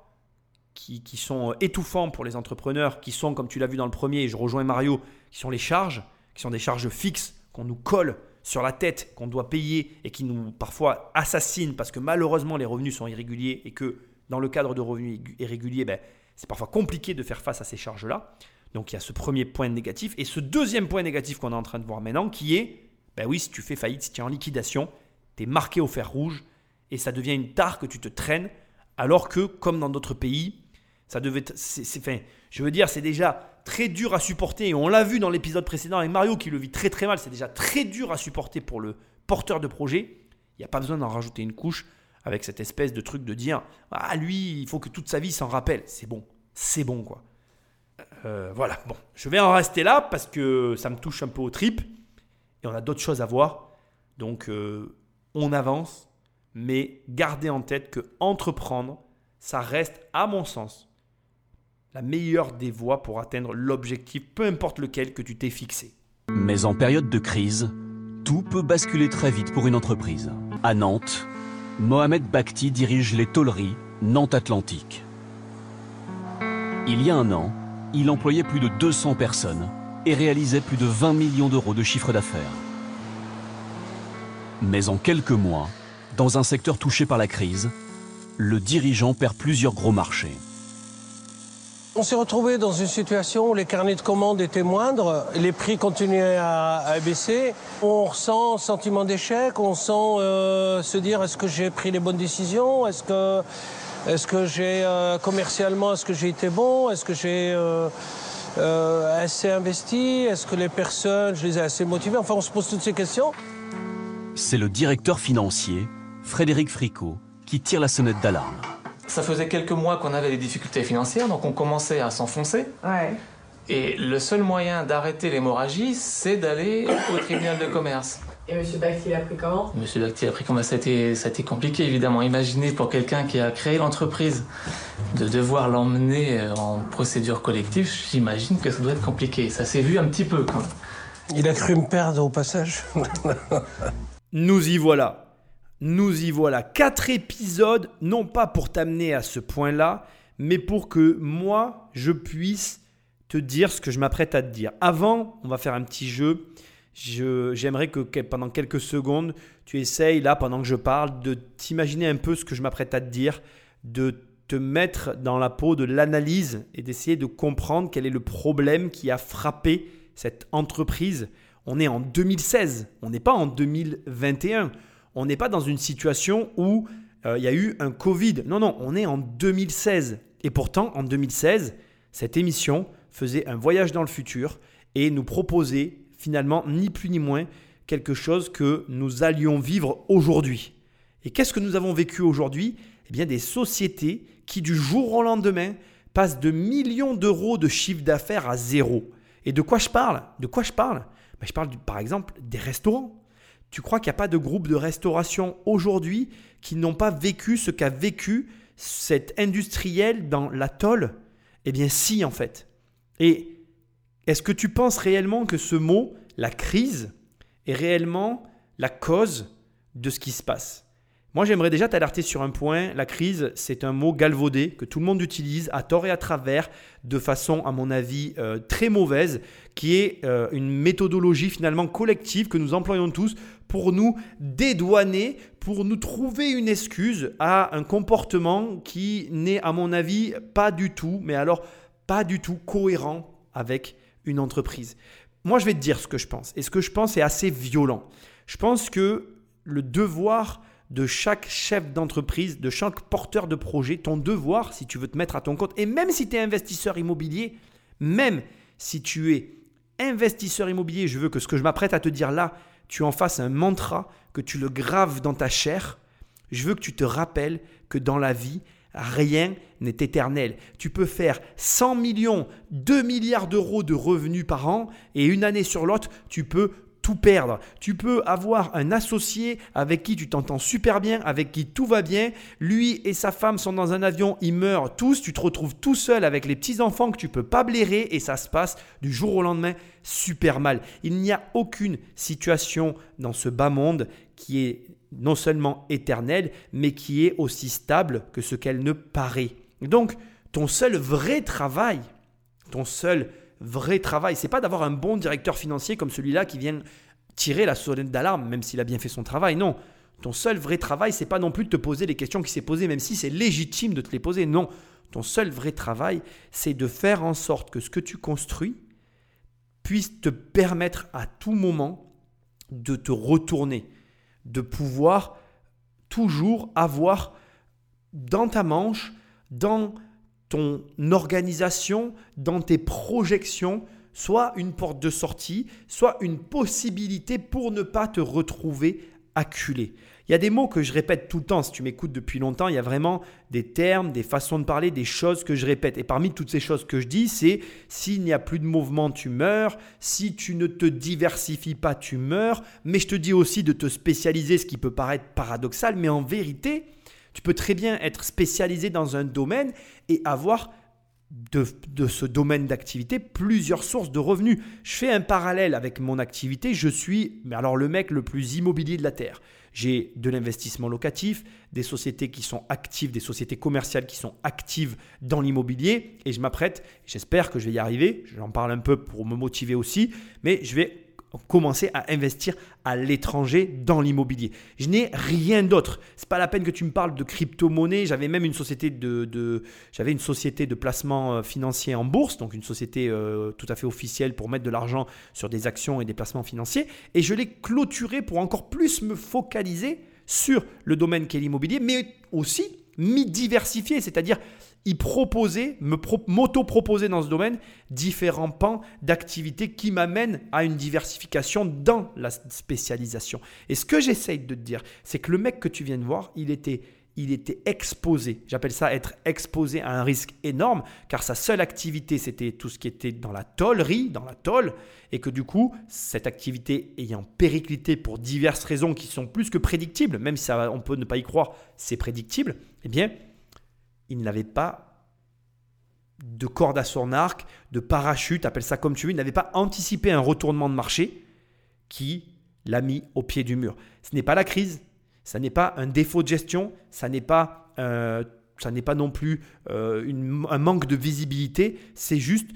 qui, sont étouffants pour les entrepreneurs, qui sont, comme tu l'as vu dans le premier, et je rejoins Mario, qui sont les charges, qui sont des charges fixes qu'on nous colle sur la tête, qu'on doit payer et qui nous parfois assassinent parce que malheureusement les revenus sont irréguliers et que dans le cadre de revenus irréguliers, ben, c'est parfois compliqué de faire face à ces charges-là. Donc il y a ce premier point négatif. Et ce deuxième point négatif qu'on est en train de voir maintenant, qui est, ben oui, si tu fais faillite, si tu es en liquidation, tu es marqué au fer rouge et ça devient une tare que tu te traînes, alors que, comme dans d'autres pays, ça devait c'est, fin, je veux dire, c'est déjà très dur à supporter. Et on l'a vu dans l'épisode précédent avec Mario qui le vit très très mal. C'est déjà très dur à supporter pour le porteur de projet. Il n'y a pas besoin d'en rajouter une couche avec cette espèce de truc de dire Ah, lui, il faut que toute sa vie s'en rappelle. C'est bon. C'est bon, quoi. Euh, voilà. Bon, je vais en rester là parce que ça me touche un peu aux tripes. Et on a d'autres choses à voir. Donc, euh, on avance. Mais gardez en tête que entreprendre, ça reste, à mon sens, la meilleure des voies pour atteindre l'objectif, peu importe lequel que tu t'es fixé. Mais en période de crise, tout peut basculer très vite pour une entreprise. À Nantes, Mohamed Bakhti dirige les tôleries Nantes Atlantique. Il y a un an, il employait plus de 200 personnes et réalisait plus de 20 millions d'euros de chiffre d'affaires. Mais en quelques mois, dans un secteur touché par la crise, le dirigeant perd plusieurs gros marchés. On s'est retrouvé dans une situation où les carnets de commandes étaient moindres, les prix continuaient à, baisser. On ressent un sentiment d'échec, on sent euh, se dire est-ce que j'ai pris les bonnes décisions, est-ce que, j'ai euh, commercialement, est-ce que j'ai été bon, est-ce que j'ai euh, assez investi, est-ce que les personnes, je les ai assez motivées? Enfin, on se pose toutes ces questions. C'est le directeur financier, Frédéric Fricot, qui tire la sonnette d'alarme. Ça faisait quelques mois qu'on avait des difficultés financières, donc on commençait à s'enfoncer. Et le seul moyen d'arrêter l'hémorragie, c'est d'aller au tribunal de commerce. Et M. Bacti l'a pris comment? M. Bacti a pris comment? Ça a, été, ça a été compliqué, évidemment. Imaginez pour quelqu'un qui a créé l'entreprise de devoir l'emmener euh, en procédure collective, j'imagine que ça doit être compliqué. Ça s'est vu un petit peu quand même. Il a cru me perdre au passage. Nous y voilà. Nous y voilà. Quatre épisodes, non pas pour t'amener à ce point-là, mais pour que moi, je puisse te dire ce que je m'apprête à te dire. Avant, on va faire un petit jeu. J'aimerais que pendant quelques secondes, tu essayes, là, pendant que je parle, de t'imaginer un peu ce que je m'apprête à te dire, de te mettre dans la peau de l'analyse et d'essayer de comprendre quel est le problème qui a frappé cette entreprise. On est en 2016, on n'est pas en 2021 on n'est pas dans une situation où euh, il y a eu un Covid. Non, non, on est en 2016. Et pourtant, en 2016, cette émission faisait un voyage dans le futur et nous proposait finalement ni plus ni moins quelque chose que nous allions vivre aujourd'hui. Et qu'est-ce que nous avons vécu aujourd'hui? Eh bien des sociétés qui du jour au lendemain passent de millions d'euros de chiffre d'affaires à zéro. Et de quoi je parle? De quoi je parle? Ben, Je parle par exemple des restaurants. Tu crois qu'il n'y a pas de groupe de restauration aujourd'hui qui n'ont pas vécu ce qu'a vécu cet industriel dans l'atoll? Eh bien si en fait. Et est-ce que tu penses réellement que ce mot, la crise, est réellement la cause de ce qui se passe? Moi, j'aimerais déjà t'alerter sur un point. La crise, c'est un mot galvaudé que tout le monde utilise à tort et à travers, de façon, à mon avis, euh, très mauvaise, qui est euh, une méthodologie finalement collective que nous employons tous pour nous dédouaner, pour nous trouver une excuse à un comportement qui n'est, à mon avis, pas du tout, mais alors pas du tout cohérent avec une entreprise. Moi, je vais te dire ce que je pense. Et ce que je pense est assez violent. Je pense que le devoir de chaque chef d'entreprise, de chaque porteur de projet, ton devoir, si tu veux te mettre à ton compte, et même si tu es investisseur immobilier, même si tu es investisseur immobilier, je veux que ce que je m'apprête à te dire là, tu en fasses un mantra, que tu le graves dans ta chair. Je veux que tu te rappelles que dans la vie, rien n'est éternel. Tu peux faire 100 millions, 2 milliards d'euros de revenus par an, et une année sur l'autre, tu peux tout perdre. Tu peux avoir un associé avec qui tu t'entends super bien, avec qui tout va bien. Lui et sa femme sont dans un avion, ils meurent tous. Tu te retrouves tout seul avec les petits-enfants que tu peux pas blairer et ça se passe du jour au lendemain super mal. Il n'y a aucune situation dans ce bas monde qui est non seulement éternelle, mais qui est aussi stable que ce qu'elle ne paraît. Donc, ton seul vrai travail, ton seul vrai travail, c'est pas d'avoir un bon directeur financier comme celui-là qui vient tirer la sonnette d'alarme, même s'il a bien fait son travail. Non, ton seul vrai travail, c'est pas non plus de te poser les questions qui s'est posées, même si c'est légitime de te les poser. Non, ton seul vrai travail, c'est de faire en sorte que ce que tu construis puisse te permettre à tout moment de te retourner, de pouvoir toujours avoir dans ta manche, dans ton organisation, dans tes projections, soit une porte de sortie, soit une possibilité pour ne pas te retrouver acculé. Il y a des mots que je répète tout le temps. Si tu m'écoutes depuis longtemps, il y a vraiment des termes, des façons de parler, des choses que je répète. Et parmi toutes ces choses que je dis, c'est s'il n'y a plus de mouvement, tu meurs. Si tu ne te diversifies pas, tu meurs. Mais je te dis aussi de te spécialiser, ce qui peut paraître paradoxal, mais en vérité, tu peux très bien être spécialisé dans un domaine et avoir de, ce domaine d'activité plusieurs sources de revenus. Je fais un parallèle avec mon activité. Je suis mais alors le mec le plus immobilier de la Terre. J'ai de l'investissement locatif, des sociétés qui sont actives, des sociétés commerciales qui sont actives dans l'immobilier. Et je m'apprête, j'espère que je vais y arriver, j'en parle un peu pour me motiver aussi, mais je vais commencer à investir à l'étranger dans l'immobilier. Je n'ai rien d'autre. C'est pas la peine que tu me parles de crypto-monnaie. J'avais même une société de, j'avais une société de placement euh, financier en bourse, donc une société euh, tout à fait officielle pour mettre de l'argent sur des actions et des placements financiers. Et je l'ai clôturé pour encore plus me focaliser sur le domaine qu'est l'immobilier, mais aussi m'y diversifier, c'est-à-dire y proposer, m'auto-proposer dans ce domaine différents pans d'activités qui m'amènent à une diversification dans la spécialisation. Et ce que j'essaye de te dire, c'est que le mec que tu viens de voir, il était, il était exposé. J'appelle ça être exposé à un risque énorme, car sa seule activité, c'était tout ce qui était dans la tollerie, dans la tolle, et que du coup, cette activité ayant périclité pour diverses raisons qui sont plus que prédictibles, même si ça, on peut ne pas y croire, c'est prédictible, eh bien, il n'avait pas de corde à son arc, de parachute, appelle ça comme tu veux, il n'avait pas anticipé un retournement de marché qui l'a mis au pied du mur. Ce n'est pas la crise, ça n'est pas un défaut de gestion, ça n'est pas, euh, ça n'est pas non plus euh, un manque de visibilité, c'est juste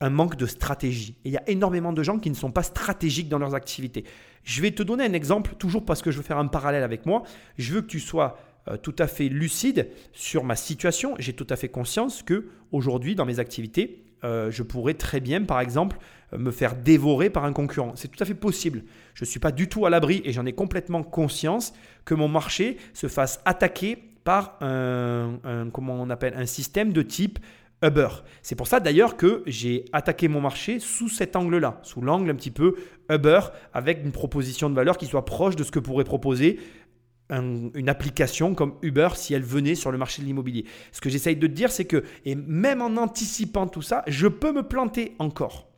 un manque de stratégie. Et il y a énormément de gens qui ne sont pas stratégiques dans leurs activités. Je vais te donner un exemple, toujours parce que je veux faire un parallèle avec moi. Je veux que tu sois tout à fait lucide sur ma situation. J'ai tout à fait conscience que aujourd'hui, dans mes activités, euh, je pourrais très bien, par exemple, euh, me faire dévorer par un concurrent. C'est tout à fait possible. Je ne suis pas du tout à l'abri et j'en ai complètement conscience que mon marché se fasse attaquer par un, comment on appelle, un système de type Uber. C'est pour ça d'ailleurs que j'ai attaqué mon marché sous cet angle-là, sous l'angle un petit peu Uber, avec une proposition de valeur qui soit proche de ce que pourrait proposer une application comme Uber si elle venait sur le marché de l'immobilier. Ce que j'essaye de te dire, c'est que, et même en anticipant tout ça, je peux me planter encore.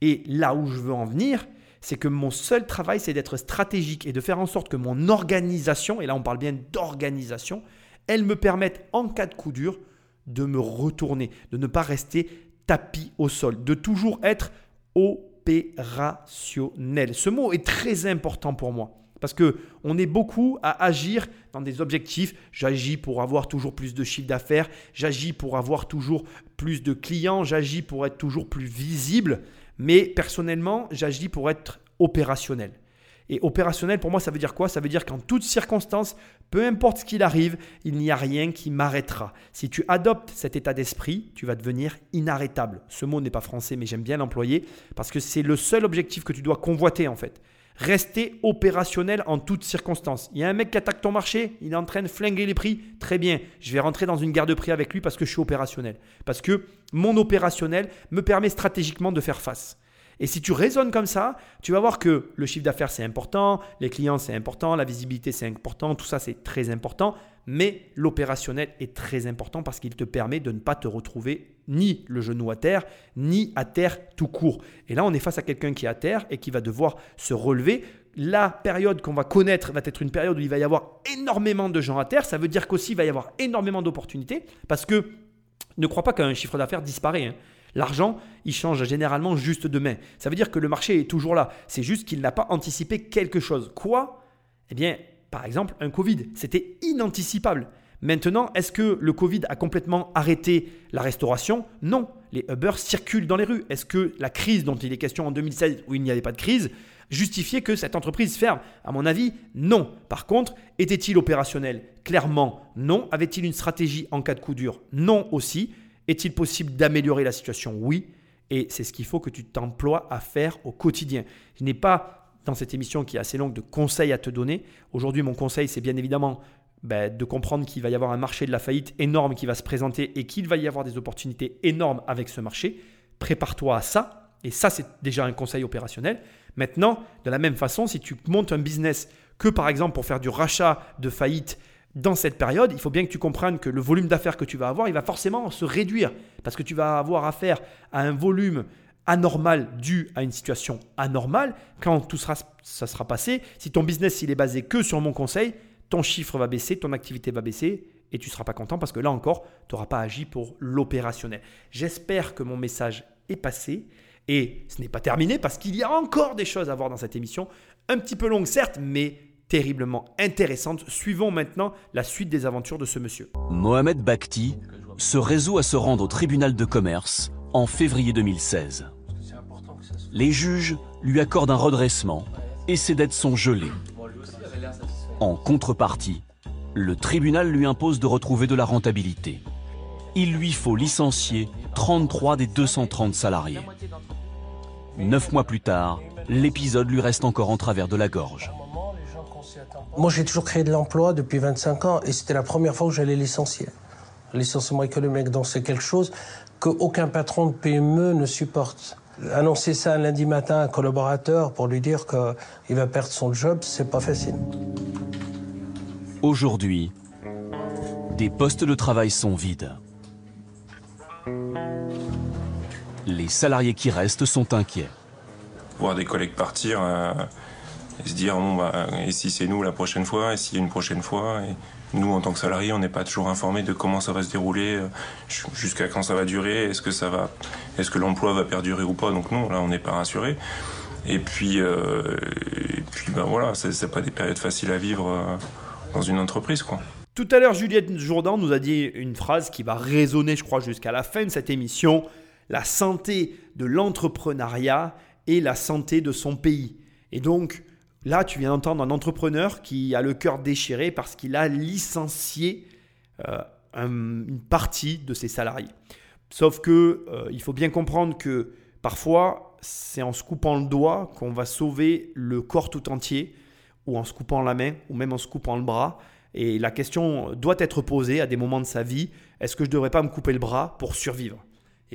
Et là où je veux en venir, c'est que mon seul travail, c'est d'être stratégique et de faire en sorte que mon organisation, et là on parle bien d'organisation, elle me permette en cas de coup dur de me retourner, de ne pas rester tapis au sol, de toujours être opérationnel. Ce mot est très important pour moi. Parce que on est beaucoup à agir dans des objectifs. J'agis pour avoir toujours plus de chiffre d'affaires. J'agis pour avoir toujours plus de clients. J'agis pour être toujours plus visible. Mais personnellement, j'agis pour être opérationnel. Et opérationnel, pour moi, ça veut dire quoi? Ça veut dire qu'en toutes circonstances, peu importe ce qu'il arrive, il n'y a rien qui m'arrêtera. Si tu adoptes cet état d'esprit, tu vas devenir inarrêtable. Ce mot n'est pas français, mais j'aime bien l'employer parce que c'est le seul objectif que tu dois convoiter en fait. Rester opérationnel en toutes circonstances. Il y a un mec qui attaque ton marché, il est en train de flinguer les prix. Très bien, je vais rentrer dans une guerre de prix avec lui parce que je suis opérationnel. Parce que mon opérationnel me permet stratégiquement de faire face. Et si tu raisonnes comme ça, tu vas voir que le chiffre d'affaires c'est important, les clients c'est important, la visibilité c'est important, tout ça c'est très important, mais l'opérationnel est très important parce qu'il te permet de ne pas te retrouver ni le genou à terre, ni à terre tout court. Et là, on est face à quelqu'un qui est à terre et qui va devoir se relever. La période qu'on va connaître va être une période où il va y avoir énormément de gens à terre. Ça veut dire qu'aussi il va y avoir énormément d'opportunités parce que ne crois pas qu'un chiffre d'affaires disparaît. Hein. L'argent, il change généralement juste demain. Ça veut dire que le marché est toujours là. C'est juste qu'il n'a pas anticipé quelque chose. Quoi? Eh bien, par exemple, un Covid. C'était inanticipable. Maintenant, est-ce que le Covid a complètement arrêté la restauration? Non. Les Uber circulent dans les rues. Est-ce que la crise dont il est question en 2016, où il n'y avait pas de crise, justifiait que cette entreprise ferme? À mon avis, non. Par contre, était-il opérationnel? Clairement, non. Avait-il une stratégie en cas de coup dur? Non aussi. Est-il possible d'améliorer la situation? Oui. Et c'est ce qu'il faut que tu t'emploies à faire au quotidien. Je n'ai pas dans cette émission qui est assez longue de conseils à te donner. Aujourd'hui, mon conseil, c'est bien évidemment ben, de comprendre qu'il va y avoir un marché de la faillite énorme qui va se présenter et qu'il va y avoir des opportunités énormes avec ce marché. Prépare-toi à ça. Et ça, c'est déjà un conseil opérationnel. Maintenant, de la même façon, si tu montes un business que par exemple pour faire du rachat de faillite dans cette période, il faut bien que tu comprennes que le volume d'affaires que tu vas avoir, il va forcément se réduire parce que tu vas avoir affaire à un volume anormal dû à une situation anormale, quand tout sera, ça sera passé, si ton business il est basé que sur mon conseil, ton chiffre va baisser, ton activité va baisser et tu ne seras pas content parce que là encore, tu n'auras pas agi pour l'opérationnel. J'espère que mon message est passé et ce n'est pas terminé parce qu'il y a encore des choses à voir dans cette émission, un petit peu longue certes, mais terriblement intéressante. Suivons maintenant la suite des aventures de ce monsieur. Mohamed Bakhti se résout à se rendre au tribunal de commerce en février 2016 les juges lui accordent un redressement et ses dettes sont gelées. En contrepartie, le tribunal lui impose de retrouver de la rentabilité. Il lui faut licencier 33 des 230 salariés. Neuf mois plus tard, l'épisode lui reste encore en travers de la gorge. Moi, j'ai toujours créé de l'emploi depuis 25 ans et c'était la première fois que j'allais licencier. Licenciement économique, donc c'est quelque chose qu'aucun patron de PME ne supporte. Annoncer ça un lundi matin à un collaborateur pour lui dire qu'il va perdre son job, c'est pas facile. Aujourd'hui, des postes de travail sont vides. Les salariés qui restent sont inquiets. Voir des collègues partir euh, et se dire bon, bah, et si c'est nous la prochaine fois, et s'il y a une prochaine fois. Et nous, en tant que salariés, on n'est pas toujours informés de comment ça va se dérouler, euh, jusqu'à quand ça va durer, est-ce que va, est-ce que l'emploi va perdurer ou pas. Donc non, là, on n'est pas rassuré. Et puis, euh, et puis ben voilà, c'est pas des périodes faciles à vivre euh, dans une entreprise, quoi. Tout à l'heure, Juliette Jourdan nous a dit une phrase qui va résonner, je crois, jusqu'à la fin de cette émission. La santé de l'entrepreneuriat et la santé de son pays. Et donc, Là, tu viens d'entendre un entrepreneur qui a le cœur déchiré parce qu'il a licencié euh, une partie de ses salariés. Sauf que euh, il faut bien comprendre que parfois, c'est en se coupant le doigt qu'on va sauver le corps tout entier, ou en se coupant la main, ou même en se coupant le bras. Et la question doit être posée à des moments de sa vie est-ce que je ne devrais pas me couper le bras pour survivre?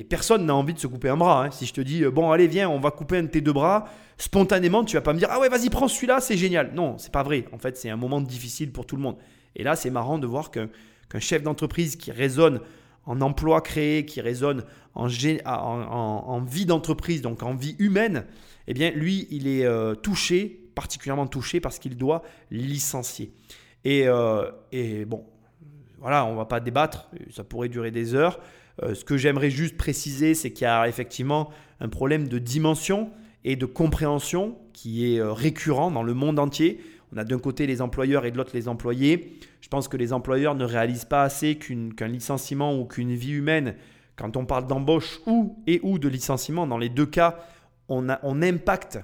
Et personne n'a envie de se couper un bras. Hein. Si je te dis, euh, bon, allez, viens, on va couper un de tes deux bras, spontanément, tu vas pas me dire, ah ouais, vas-y, prends celui-là, c'est génial. Non, c'est pas vrai. En fait, c'est un moment difficile pour tout le monde. Et là, c'est marrant de voir qu'un chef d'entreprise qui raisonne en emploi créé, qui raisonne en, en, vie d'entreprise, donc en vie humaine, eh bien, lui, il est euh, touché, particulièrement touché, parce qu'il doit licencier. Et, euh, et bon, voilà, on va pas débattre, ça pourrait durer des heures. Euh, ce que j'aimerais juste préciser, c'est qu'il y a effectivement un problème de dimension et de compréhension qui est euh, récurrent dans le monde entier. On a d'un côté les employeurs et de l'autre les employés. Je pense que les employeurs ne réalisent pas assez qu'un licenciement ou qu'une vie humaine, quand on parle d'embauche ou et ou de licenciement, dans les deux cas, on, impacte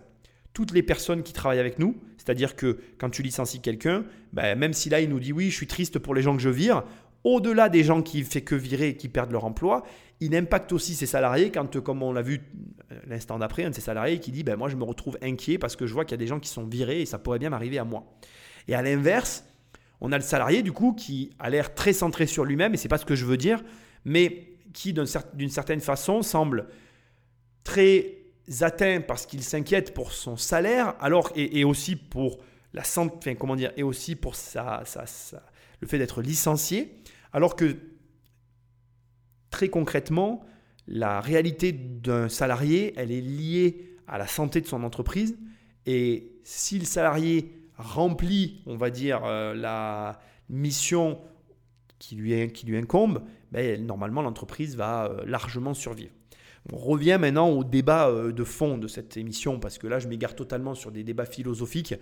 toutes les personnes qui travaillent avec nous. C'est-à-dire que quand tu licencies quelqu'un, ben, même si là il nous dit oui, je suis triste pour les gens que je vire, au-delà des gens qui ne fait que virer et qui perdent leur emploi, il impacte aussi ses salariés quand, comme on l'a vu euh, l'instant d'après, un de ses salariés qui dit ben, Moi, je me retrouve inquiet parce que je vois qu'il y a des gens qui sont virés et ça pourrait bien m'arriver à moi. Et à l'inverse, on a le salarié, du coup, qui a l'air très centré sur lui-même, et c'est pas ce que je veux dire, mais qui, d'une certaine façon, semble très atteints parce qu'il s'inquiète pour son salaire, alors et, aussi pour la santé, comment dire, et aussi pour sa, le fait d'être licencié, alors que très concrètement, la réalité d'un salarié, elle est liée à la santé de son entreprise. Et si le salarié remplit, on va dire, euh, la mission qui lui, incombe, ben, normalement l'entreprise va euh, largement survivre. On revient maintenant au débat euh, de fond de cette émission, parce que là je m'égare totalement sur des débats philosophiques.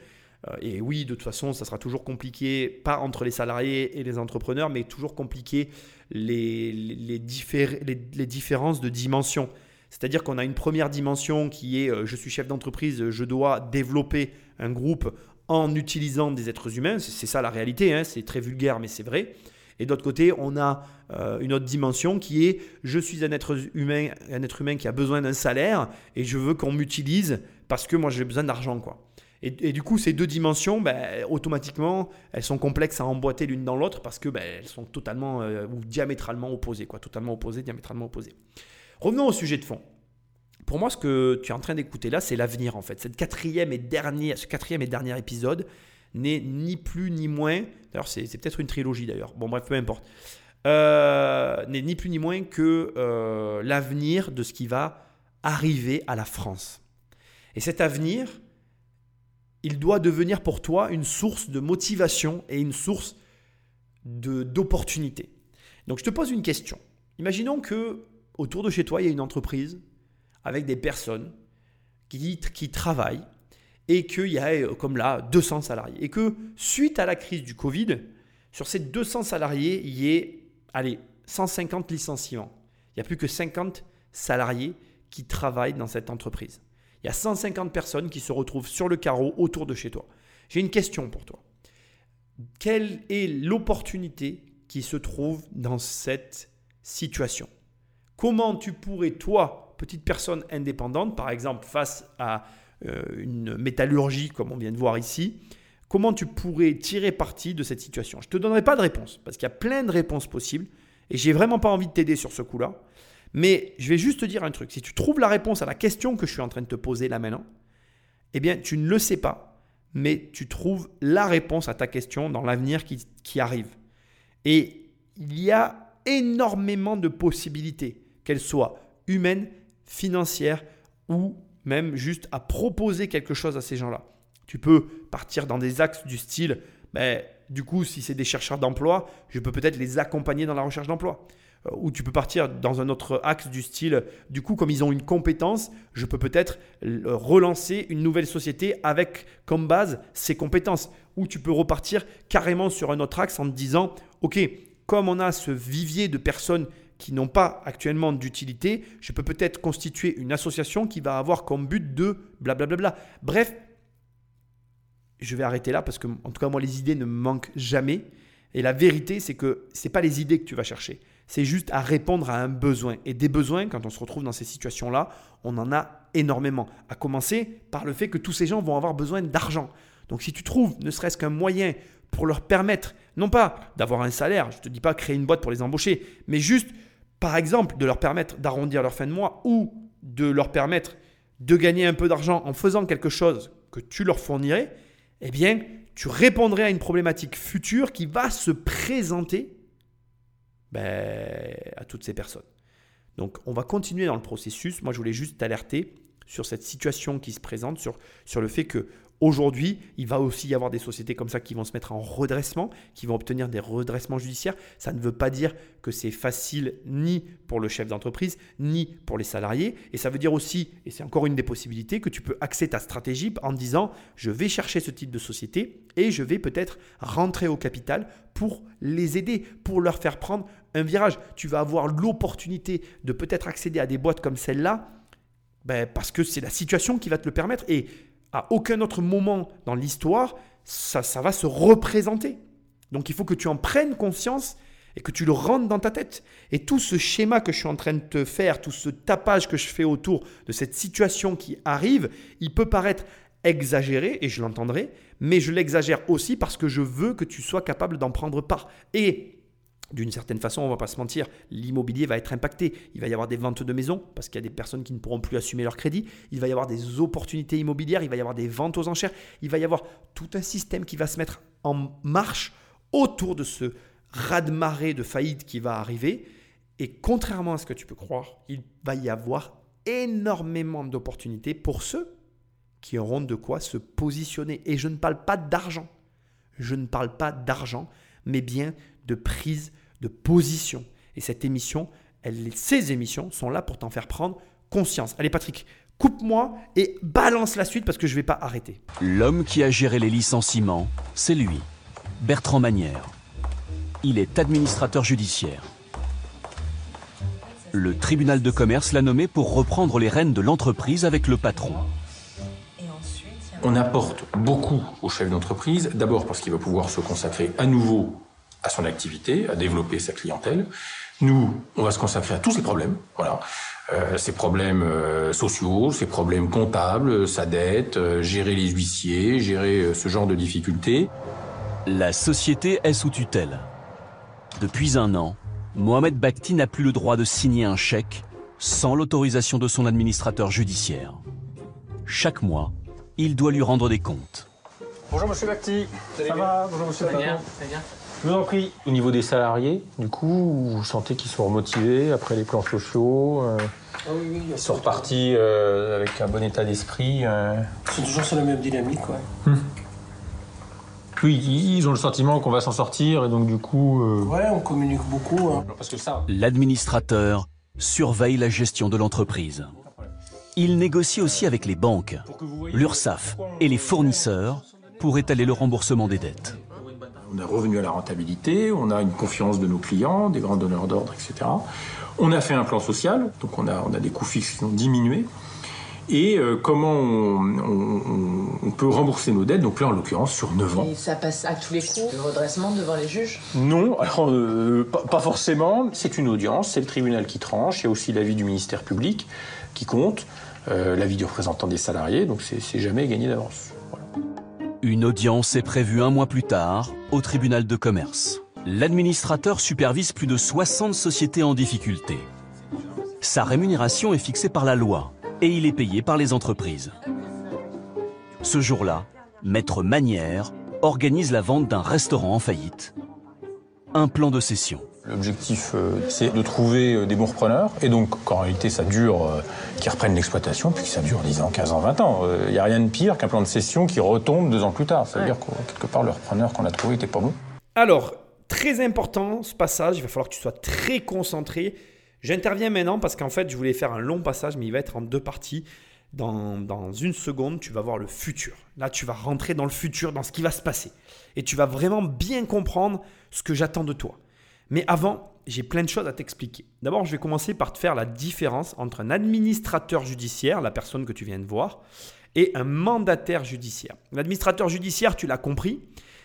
Et oui, de toute façon, ça sera toujours compliqué, pas entre les salariés et les entrepreneurs, mais toujours compliqué les, les, différences de dimension. C'est-à-dire qu'on a une première dimension qui est je suis chef d'entreprise, je dois développer un groupe en utilisant des êtres humains. C'est ça la réalité, hein. c'est très vulgaire, mais c'est vrai. Et d'autre côté, on a euh, une autre dimension qui est je suis un être humain, un être humain qui a besoin d'un salaire et je veux qu'on m'utilise parce que moi j'ai besoin d'argent. quoi. Et, du coup, ces deux dimensions, ben, automatiquement, elles sont complexes à emboîter l'une dans l'autre parce que ben, elles sont totalement euh, ou diamétralement opposées, quoi, totalement opposées, diamétralement opposées. Revenons au sujet de fond. Pour moi, ce que tu es en train d'écouter là, c'est l'avenir en fait. Cette quatrième et dernier, ce quatrième et dernier épisode n'est ni plus ni moins, d'ailleurs c'est, peut-être une trilogie d'ailleurs, bon bref, peu importe, euh, n'est ni plus ni moins que euh, l'avenir de ce qui va arriver à la France. Et cet avenir, il doit devenir pour toi une source de motivation et une source d'opportunité. Donc je te pose une question. Imaginons que autour de chez toi, il y a une entreprise avec des personnes qui, qui travaillent et qu'il y a, euh, comme là, 200 salariés. Et que suite à la crise du Covid, sur ces 200 salariés, il y ait, allez, 150 licenciements. Il n'y a plus que 50 salariés qui travaillent dans cette entreprise. Il y a 150 personnes qui se retrouvent sur le carreau autour de chez toi. J'ai une question pour toi. Quelle est l'opportunité qui se trouve dans cette situation? Comment tu pourrais, toi, petite personne indépendante, par exemple face à euh, une métallurgie comme on vient de voir ici, comment tu pourrais tirer parti de cette situation? Je ne te donnerai pas de réponse, parce qu'il y a plein de réponses possibles, et j'ai vraiment pas envie de t'aider sur ce coup-là. Mais je vais juste te dire un truc. Si tu trouves la réponse à la question que je suis en train de te poser là maintenant, eh bien, tu ne le sais pas, mais tu trouves la réponse à ta question dans l'avenir qui, qui arrive. Et il y a énormément de possibilités, qu'elles soient humaines, financière ou même juste à proposer quelque chose à ces gens-là. Tu peux partir dans des axes du style, ben, du coup, si c'est des chercheurs d'emploi, je peux peut-être les accompagner dans la recherche d'emploi. Euh, ou tu peux partir dans un autre axe du style, du coup, comme ils ont une compétence, je peux peut-être relancer une nouvelle société avec comme base ces compétences. Ou tu peux repartir carrément sur un autre axe en te disant, OK, comme on a ce vivier de personnes qui n'ont pas actuellement d'utilité, je peux peut-être constituer une association qui va avoir comme but de blablabla. Bref, je vais arrêter là parce que, en tout cas, moi, les idées ne me manquent jamais. Et la vérité, c'est que ce n'est pas les idées que tu vas chercher. C'est juste à répondre à un besoin. Et des besoins, quand on se retrouve dans ces situations-là, on en a énormément. À commencer par le fait que tous ces gens vont avoir besoin d'argent. Donc si tu trouves ne serait-ce qu'un moyen pour leur permettre, non pas d'avoir un salaire, je ne te dis pas créer une boîte pour les embaucher, mais juste, par exemple, de leur permettre d'arrondir leur fin de mois ou de leur permettre de gagner un peu d'argent en faisant quelque chose que tu leur fournirais, eh bien, tu répondrais à une problématique future qui va se présenter ben, à toutes ces personnes. Donc, on va continuer dans le processus. Moi, je voulais juste t'alerter sur cette situation qui se présente, sur, sur le fait que Aujourd'hui, il va aussi y avoir des sociétés comme ça qui vont se mettre en redressement, qui vont obtenir des redressements judiciaires. Ça ne veut pas dire que c'est facile ni pour le chef d'entreprise, ni pour les salariés. Et ça veut dire aussi, et c'est encore une des possibilités, que tu peux axer ta stratégie en disant, je vais chercher ce type de société et je vais peut-être rentrer au capital pour les aider, pour leur faire prendre un virage. Tu vas avoir l'opportunité de peut-être accéder à des boîtes comme celle-là ben, parce que c'est la situation qui va te le permettre. Et à aucun autre moment dans l'histoire, ça, ça va se représenter. Donc il faut que tu en prennes conscience et que tu le rentres dans ta tête. Et tout ce schéma que je suis en train de te faire, tout ce tapage que je fais autour de cette situation qui arrive, il peut paraître exagéré, et je l'entendrai, mais je l'exagère aussi parce que je veux que tu sois capable d'en prendre part. Et d'une certaine façon, on va pas se mentir, l'immobilier va être impacté. Il va y avoir des ventes de maisons parce qu'il y a des personnes qui ne pourront plus assumer leur crédit. Il va y avoir des opportunités immobilières, il va y avoir des ventes aux enchères. Il va y avoir tout un système qui va se mettre en marche autour de ce raz-de-marée de faillite qui va arriver. Et contrairement à ce que tu peux croire, il va y avoir énormément d'opportunités pour ceux qui auront de quoi se positionner. Et je ne parle pas d'argent. Je ne parle pas d'argent, mais bien de prise de position. Et cette émission, elle, ces émissions sont là pour t'en faire prendre conscience. Allez Patrick, coupe-moi et balance la suite parce que je ne vais pas arrêter. L'homme qui a géré les licenciements, c'est lui, Bertrand Manière. Il est administrateur judiciaire. Le tribunal de commerce l'a nommé pour reprendre les rênes de l'entreprise avec le patron. On apporte beaucoup au chef d'entreprise, d'abord parce qu'il va pouvoir se consacrer à nouveau à son activité, à développer sa clientèle. Nous, on va se consacrer à tous ces problèmes, voilà, euh, ces problèmes euh, sociaux, ces problèmes comptables, sa dette, euh, gérer les huissiers, gérer ce genre de difficultés. La société est sous tutelle. Depuis un an, Mohamed Bakhti n'a plus le droit de signer un chèque sans l'autorisation de son administrateur judiciaire. Chaque mois, il doit lui rendre des comptes. Bonjour Monsieur Bakhti. Ça va Bonjour Monsieur bien, très bien. Je vous en prie. Au niveau des salariés, du coup, vous sentez qu'ils sont remotivés après les plans sociaux euh, Ah oui, oui, Ils sont repartis euh, avec un bon état d'esprit. euh. Ils sont toujours sur la même dynamique, ouais. Oui, ils ont le sentiment qu'on va s'en sortir et donc du coup. euh, Ouais, on communique beaucoup. hein. Parce que ça. L'administrateur surveille la gestion de l'entreprise. Il négocie aussi avec les banques, l'URSSAF et les fournisseurs pour étaler le remboursement des dettes. On est revenu à la rentabilité, on a une confiance de nos clients, des grands donneurs d'ordre, etc. On a fait un plan social, donc on a, on a des coûts fixes qui ont diminué. Et euh, comment on, on- on peut rembourser nos dettes, donc là en l'occurrence sur 9 ans. Et ça passe à tous les coups, le redressement devant les juges? Non, alors euh, pas, pas forcément. C'est une audience, c'est le tribunal qui tranche. Il y a aussi l'avis du ministère public qui compte, euh, l'avis du représentant des salariés. Donc c'est c'est jamais gagné d'avance. Une audience est prévue un mois plus tard au tribunal de commerce. L'administrateur supervise plus de 60 sociétés en difficulté. Sa rémunération est fixée par la loi et il est payé par les entreprises. Ce jour-là, Maître Manière organise la vente d'un restaurant en faillite. Un plan de cession. L'objectif, euh, c'est de trouver euh, des bons repreneurs, et donc qu'en réalité ça dure, euh, qu'ils reprennent l'exploitation, puis que ça dure 10 ans, 15 ans, 20 ans. Il n'y a rien de pire qu'un plan de cession qui retombe deux ans plus tard. Ça veut dire que quelque part le repreneur qu'on a trouvé n'était pas bon. Alors, très important ce passage, il va falloir que tu sois très concentré. J'interviens maintenant parce qu'en fait, je voulais faire un long passage, mais il va être en deux parties. Dans, dans une seconde, tu vas voir le futur. Là, tu vas rentrer dans le futur, dans ce qui va se passer. Et tu vas vraiment bien comprendre ce que j'attends de toi. Mais avant, j'ai plein de choses à t'expliquer. D'abord, je vais commencer par te faire la différence entre un administrateur judiciaire, la personne que tu viens de voir, et un mandataire judiciaire. L'administrateur judiciaire, tu l'as compris,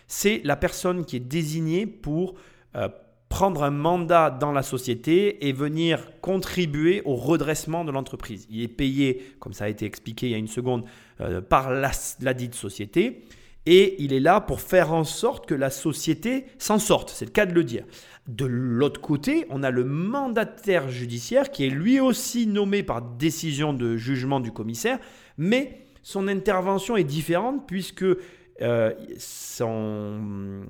c'est la personne qui est désignée pour euh, prendre un mandat dans la société et venir contribuer au redressement de l'entreprise. Il est payé, comme ça a été expliqué il y a une seconde, euh, par la, la dite société. Et il est là pour faire en sorte que la société s'en sorte. C'est le cas de le dire. De l'autre côté, on a le mandataire judiciaire qui est lui aussi nommé par décision de jugement du commissaire, mais son intervention est différente puisque euh, son,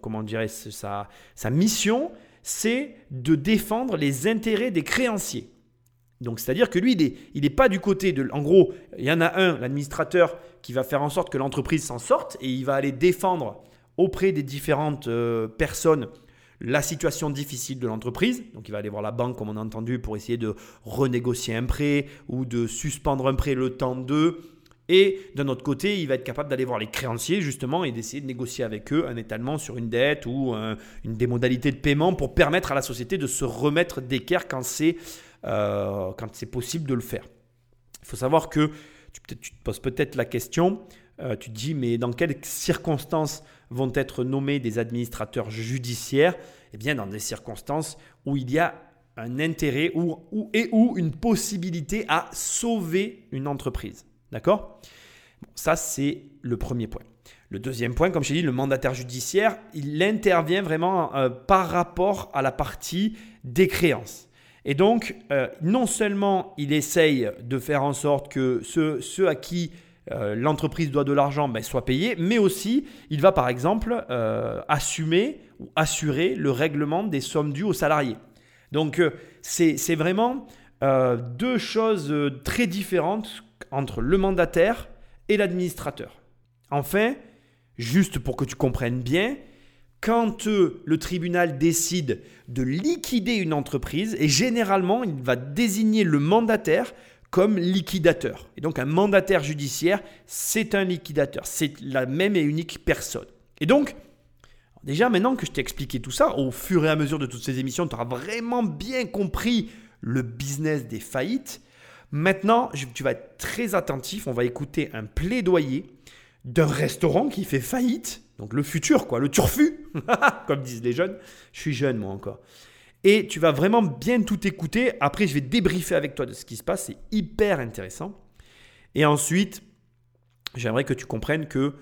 comment dirais sa, sa mission, c'est de défendre les intérêts des créanciers. Donc, c'est-à-dire que lui, il n'est pas du côté de. En gros, il y en a un, l'administrateur, qui va faire en sorte que l'entreprise s'en sorte et il va aller défendre auprès des différentes euh, personnes la situation difficile de l'entreprise. Donc, il va aller voir la banque, comme on a entendu, pour essayer de renégocier un prêt ou de suspendre un prêt le temps d'eux. Et d'un autre côté, il va être capable d'aller voir les créanciers justement et d'essayer de négocier avec eux un étalement sur une dette ou un, une des modalités de paiement pour permettre à la société de se remettre d'équerre quand c'est euh, quand c'est possible de le faire. Il faut savoir que tu, te poses peut-être la question, euh, tu te dis mais dans quelles circonstances vont être nommés des administrateurs judiciaires? Eh bien dans des circonstances où il y a un intérêt ou, et ou une possibilité à sauver une entreprise. D'accord? Ça, c'est le premier point. Le deuxième point, comme je t'ai dit, le mandataire judiciaire, il intervient vraiment euh, par rapport à la partie des créances. Et donc, euh, non seulement il essaye de faire en sorte que ceux, à qui euh, l'entreprise doit de l'argent ben, soient payés, mais aussi il va par exemple assumer ou assurer le règlement des sommes dues aux salariés. Donc, c'est vraiment deux choses très différentes entre le mandataire et l'administrateur. Enfin, juste pour que tu comprennes bien, quand euh, le tribunal décide de liquider une entreprise, et généralement, il va désigner le mandataire comme liquidateur. Et donc un mandataire judiciaire, c'est un liquidateur. C'est la même et unique personne. Et donc, déjà maintenant que je t'ai expliqué tout ça, au fur et à mesure de toutes ces émissions, tu auras vraiment bien compris le business des faillites. Maintenant, tu vas être très attentif, on va écouter un plaidoyer d'un restaurant qui fait faillite, donc le futur, quoi, le turfu, comme disent les jeunes. Je suis jeune, moi encore. Et tu vas vraiment bien tout écouter. Après, je vais débriefer avec toi de ce qui se passe. C'est hyper intéressant. Et ensuite, j'aimerais que tu comprennes que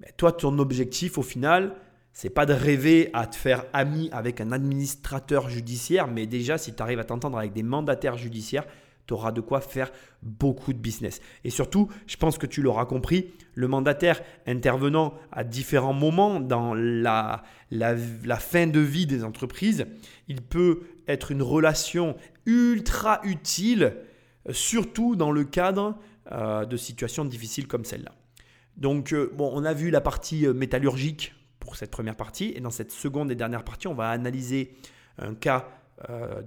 ben, toi, ton objectif, au final, c'est pas de rêver à te faire ami avec un administrateur judiciaire, mais déjà, si tu arrives à t'entendre avec des mandataires judiciaires, tu auras de quoi faire beaucoup de business. Et surtout, je pense que tu l'auras compris, le mandataire intervenant à différents moments dans la, la, fin de vie des entreprises, il peut être une relation ultra utile, surtout dans le cadre euh, de situations difficiles comme celle-là. Donc, euh, bon, on a vu la partie euh, métallurgique pour cette première partie, et dans cette seconde et dernière partie, on va analyser un cas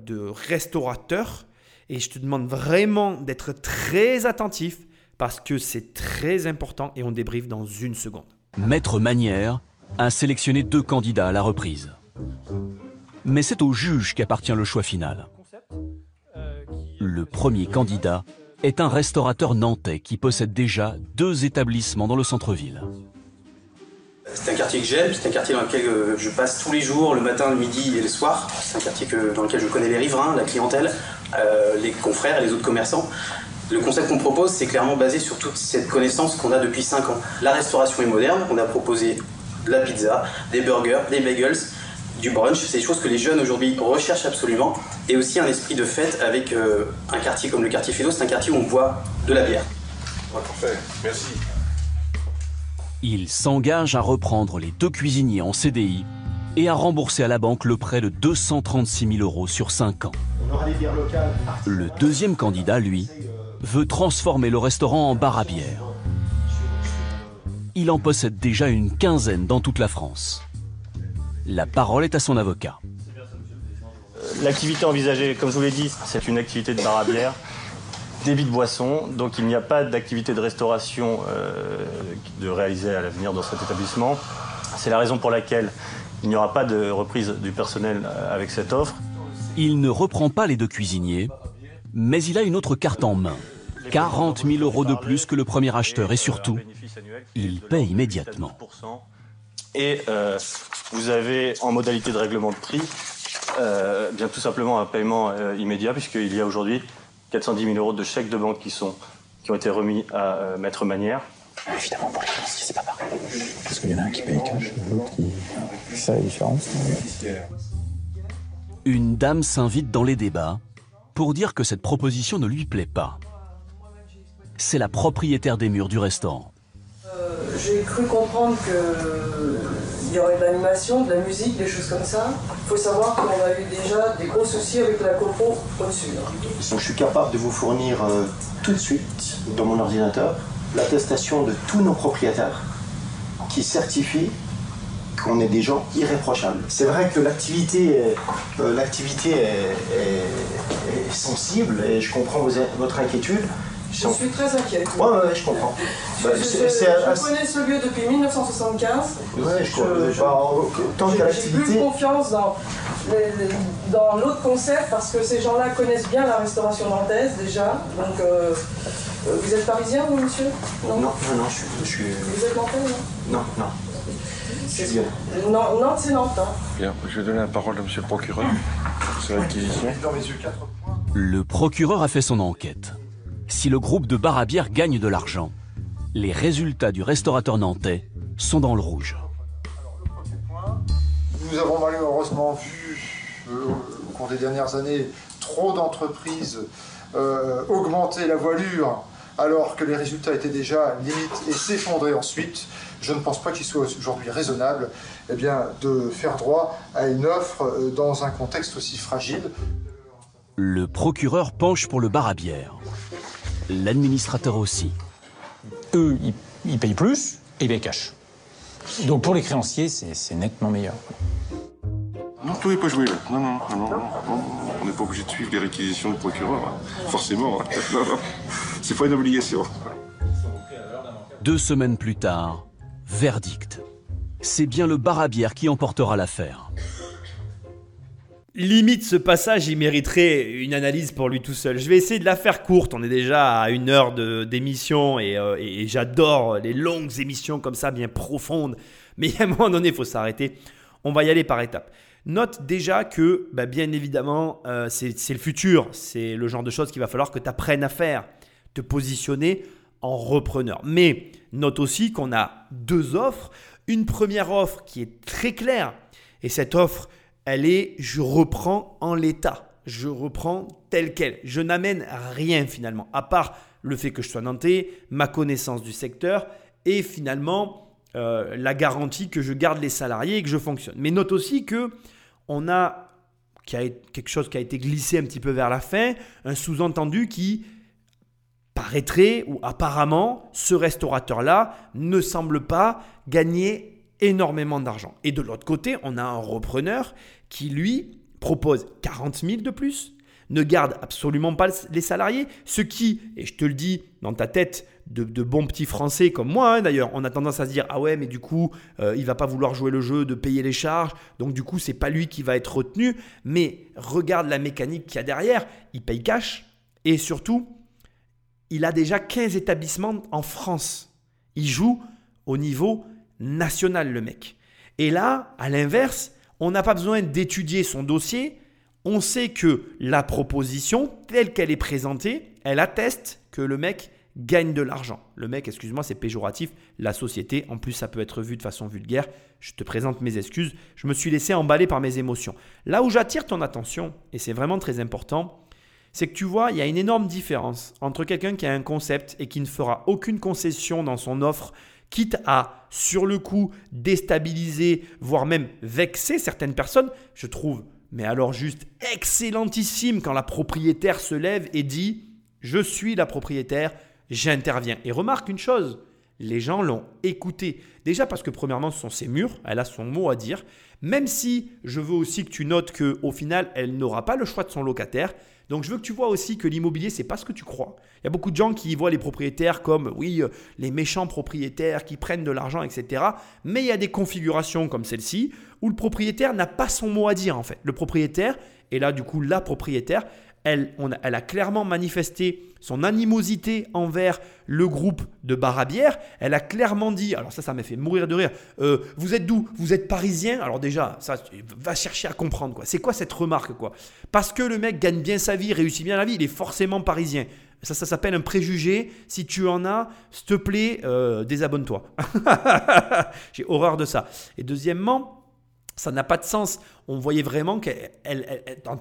de restaurateur et je te demande vraiment d'être très attentif parce que c'est très important et on débriefe dans une seconde. Maître Manière a sélectionné deux candidats à la reprise. Mais c'est au juge qu'appartient le choix final. Le premier candidat est un restaurateur nantais qui possède déjà deux établissements dans le centre-ville. C'est un quartier que j'aime, c'est un quartier dans lequel euh, je passe tous les jours, le matin, le midi et le soir. C'est un quartier dans lequel je connais les riverains, la clientèle, euh, les confrères et les autres commerçants. Le concept qu'on propose, c'est clairement basé sur toute cette connaissance qu'on a depuis 5 ans. La restauration est moderne, on a proposé de la pizza, des burgers, des bagels, du brunch, c'est des choses que les jeunes aujourd'hui recherchent absolument, et aussi un esprit de fête avec euh, un quartier comme le quartier Fédo, c'est un quartier où on boit de la bière. parfait, merci. Il s'engage à reprendre les deux cuisiniers en CDI et à rembourser à la banque le prêt de 236 000 euros sur 5 ans. Le deuxième candidat, lui, veut transformer le restaurant en bar à bière. Il en possède déjà une quinzaine dans toute la France. La parole est à son avocat. L'activité envisagée, comme je vous l'ai dit, c'est une activité de bar à bière débit de boissons, donc il n'y a pas d'activité de restauration euh, de réaliser à l'avenir dans cet établissement. C'est la raison pour laquelle il n'y aura pas de reprise du personnel euh, avec cette offre. Il ne reprend pas les deux cuisiniers, mais il a une autre carte en main. 40 000 euros de plus que le premier acheteur et surtout, il paie immédiatement. Et euh, vous avez en modalité de règlement de prix, bien tout simplement un paiement immédiat puisqu'il y a aujourd'hui 410 000 euros de chèques de banque qui, sont, qui ont été remis à euh, Maître Manière. Évidemment, pour les financiers, c'est pas pareil. Parce qu'il y en a un qui paye cash, l'autre qui. C'est ça la différence. Une dame s'invite dans les débats pour dire que cette proposition ne lui plaît pas. C'est la propriétaire des murs du restaurant. Euh, j'ai cru comprendre que y de l'animation, de la musique, des choses comme ça. Il faut savoir qu'on a eu déjà des gros soucis avec la copo au-dessus. je suis capable de vous fournir euh, tout de suite dans mon ordinateur l'attestation de tous nos propriétaires qui certifient qu'on est des gens irréprochables. C'est vrai que l'activité euh, l'activité est, sensible et je comprends votre inquiétude. Je suis très inquiète. Ouais, ouais, je comprends. je, bah, connais ce lieu depuis 1975. Ouais, je, Tant qu'il J'ai plus confiance dans, dans l'autre concept parce que ces gens-là connaissent bien la restauration nantaise déjà. Donc, euh, euh, vous êtes parisien, vous, monsieur? Non, non, non, je, suis, Vous êtes nantais, non? Non, non. Non, Nantes, c'est Nantes. Hein. Bien, je vais donner la parole à monsieur le procureur sur l'acquisition. Le procureur a fait son enquête si le groupe de bar à bière gagne de l'argent, les résultats du restaurateur nantais sont dans le rouge. Nous avons malheureusement vu euh, au cours des dernières années trop d'entreprises euh, augmenter la voilure alors que les résultats étaient déjà limites et s'effondrer ensuite. Je ne pense pas qu'il soit aujourd'hui raisonnable eh bien, de faire droit à une offre euh, dans un contexte aussi fragile. Le procureur penche pour le bar à bière. L'administrateur aussi. Eux, ils, payent plus et ils payent cash. Donc pour les créanciers, c'est nettement meilleur. Non, tout n'est pas joué là. Non, non, non, non, On n'est pas obligé de suivre les réquisitions du procureur, hein. forcément. Hein. C'est pas une obligation. Deux semaines plus tard, verdict. C'est bien le bar à bière qui emportera l'affaire. Limite, ce passage, il mériterait une analyse pour lui tout seul. Je vais essayer de la faire courte. On est déjà à une heure d'émission et, euh, et j'adore les longues émissions comme ça, bien profondes. Mais à un moment donné, il faut s'arrêter. On va y aller par étapes. Note déjà que, bah, bien évidemment, euh, c'est le futur. C'est le genre de choses qu'il va falloir que tu apprennes à faire. Te positionner en repreneur. Mais note aussi qu'on a deux offres. Une première offre qui est très claire. Et cette offre, elle est je reprends en l'état. Je reprends tel quel. Je n'amène rien finalement, à part le fait que je sois nantais, ma connaissance du secteur et finalement euh, la garantie que je garde les salariés et que je fonctionne. Mais note aussi que on a, quelque chose qui a été glissé un petit peu vers la fin, un sous-entendu qui paraîtrait ou apparemment ce restaurateur-là ne semble pas gagner énormément d'argent. Et de l'autre côté, on a un repreneur qui lui propose 40 000 de plus, ne garde absolument pas les salariés, ce qui, et je te le dis dans ta tête, de, bons petits Français comme moi hein, d'ailleurs, on a tendance à se dire ah ouais mais du coup euh, il va pas vouloir jouer le jeu de payer les charges, donc du coup c'est pas lui qui va être retenu. Mais regarde la mécanique qu'il y a derrière, il paye cash et surtout il a déjà 15 établissements en France. Il joue au niveau national le mec. Et là, à l'inverse, on n'a pas besoin d'étudier son dossier. On sait que la proposition, telle qu'elle est présentée, elle atteste que le mec gagne de l'argent. Le mec, excuse-moi, c'est péjoratif. La société, en plus, ça peut être vu de façon vulgaire. Je te présente mes excuses. Je me suis laissé emballer par mes émotions. Là où j'attire ton attention, et c'est vraiment très important, c'est que tu vois, il y a une énorme différence entre quelqu'un qui a un concept et qui ne fera aucune concession dans son offre, quitte à, sur le coup, déstabiliser, voire même vexer certaines personnes. Je trouve, mais alors juste excellentissime quand la propriétaire se lève et dit, je suis la propriétaire, j'interviens. Et remarque une chose, les gens l'ont écouté. Déjà parce que premièrement, ce sont ses murs, elle a son mot à dire. Même si je veux aussi que tu notes qu'au final, elle n'aura pas le choix de son locataire. Donc je veux que tu vois aussi que l'immobilier, c'est pas ce que tu crois. Il y a beaucoup de gens qui voient les propriétaires comme, oui, euh, les méchants propriétaires qui prennent de l'argent, etc. Mais il y a des configurations comme celle-ci où le propriétaire n'a pas son mot à dire en fait. Le propriétaire, et là du coup la propriétaire, elle, a clairement manifesté son animosité envers le groupe de Barabière. Elle a clairement dit, alors ça, ça m'a fait mourir de rire, euh, vous êtes d'où? Vous êtes parisien? Alors déjà, ça, va chercher à comprendre quoi. C'est quoi cette remarque quoi? Parce que le mec gagne bien sa vie, réussit bien la vie, il est forcément parisien. Ça, ça s'appelle un préjugé. Si tu en as, s'il te plaît, euh, désabonne-toi. J'ai horreur de ça. Et deuxièmement, ça n'a pas de sens on voyait vraiment qu'elle, elle, en,